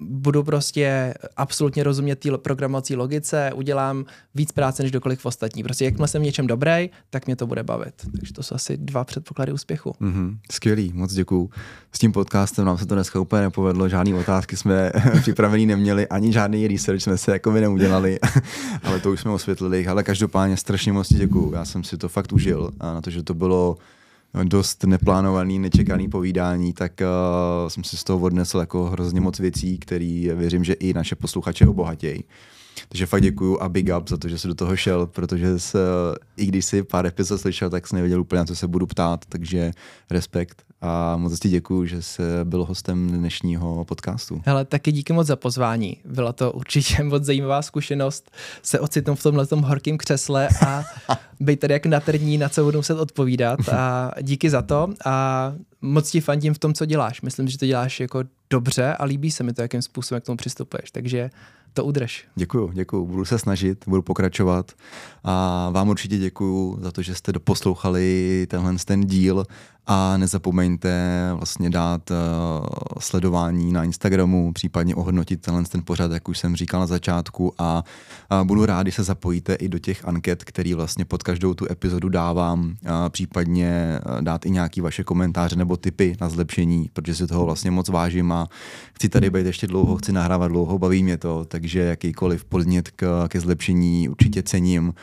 budu prostě absolutně rozumět té programovací logice, udělám víc práce než dokoliv ostatní. Prostě jakmile jsem v něčem dobrý, tak mě to bude bavit. Takže to jsou asi dva předpoklady úspěchu. Mm-hmm. Skvělý, moc děkuju. S tím podcastem nám se to dneska úplně nepovedlo, žádný otázky jsme připravený neměli, ani žádný research jsme se jako by neudělali, ale to už jsme osvětlili. Ale každopádně strašně moc děkuju. Já jsem si to fakt užil a na to, že to bylo dost neplánovaný, nečekaný povídání, tak uh, jsem si z toho odnesl jako hrozně moc věcí, které věřím, že i naše posluchače obohatějí. Takže fakt děkuju a big up za to, že jsi do toho šel, protože se, i když si pár epizod slyšel, tak jsi nevěděl úplně, na co se budu ptát, takže respekt a moc ti děkuju, že jsi byl hostem dnešního podcastu. Hele, taky díky moc za pozvání. Byla to určitě moc zajímavá zkušenost se ocitnout v tomhle tom horkém křesle a být tady jak na trní, na co budu muset odpovídat a díky za to a moc ti fandím v tom, co děláš. Myslím, že to děláš jako dobře a líbí se mi to, jakým způsobem k tomu přistupuješ. Takže to udrž. Děkuju, děkuju. Budu se snažit, budu pokračovat a vám určitě děkuju za to, že jste doposlouchali tenhle ten díl a nezapomeňte vlastně dát uh, sledování na Instagramu, případně ohodnotit tenhle ten pořad, jak už jsem říkal na začátku. A, budu rád, když se zapojíte i do těch anket, který vlastně pod každou tu epizodu dávám, případně dát i nějaký vaše komentáře nebo tipy na zlepšení, protože si toho vlastně moc vážím a chci tady být ještě dlouho, chci nahrávat dlouho, baví mě to, takže jakýkoliv podnět k, ke zlepšení určitě cením.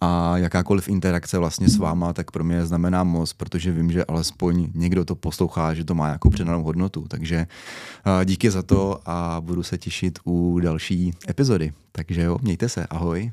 A jakákoliv interakce vlastně s váma, tak pro mě znamená moc, protože vím, že alespoň někdo to poslouchá, že to má nějakou přidanou hodnotu. Takže díky za to a budu se těšit u další epizody. Takže jo, mějte se, ahoj.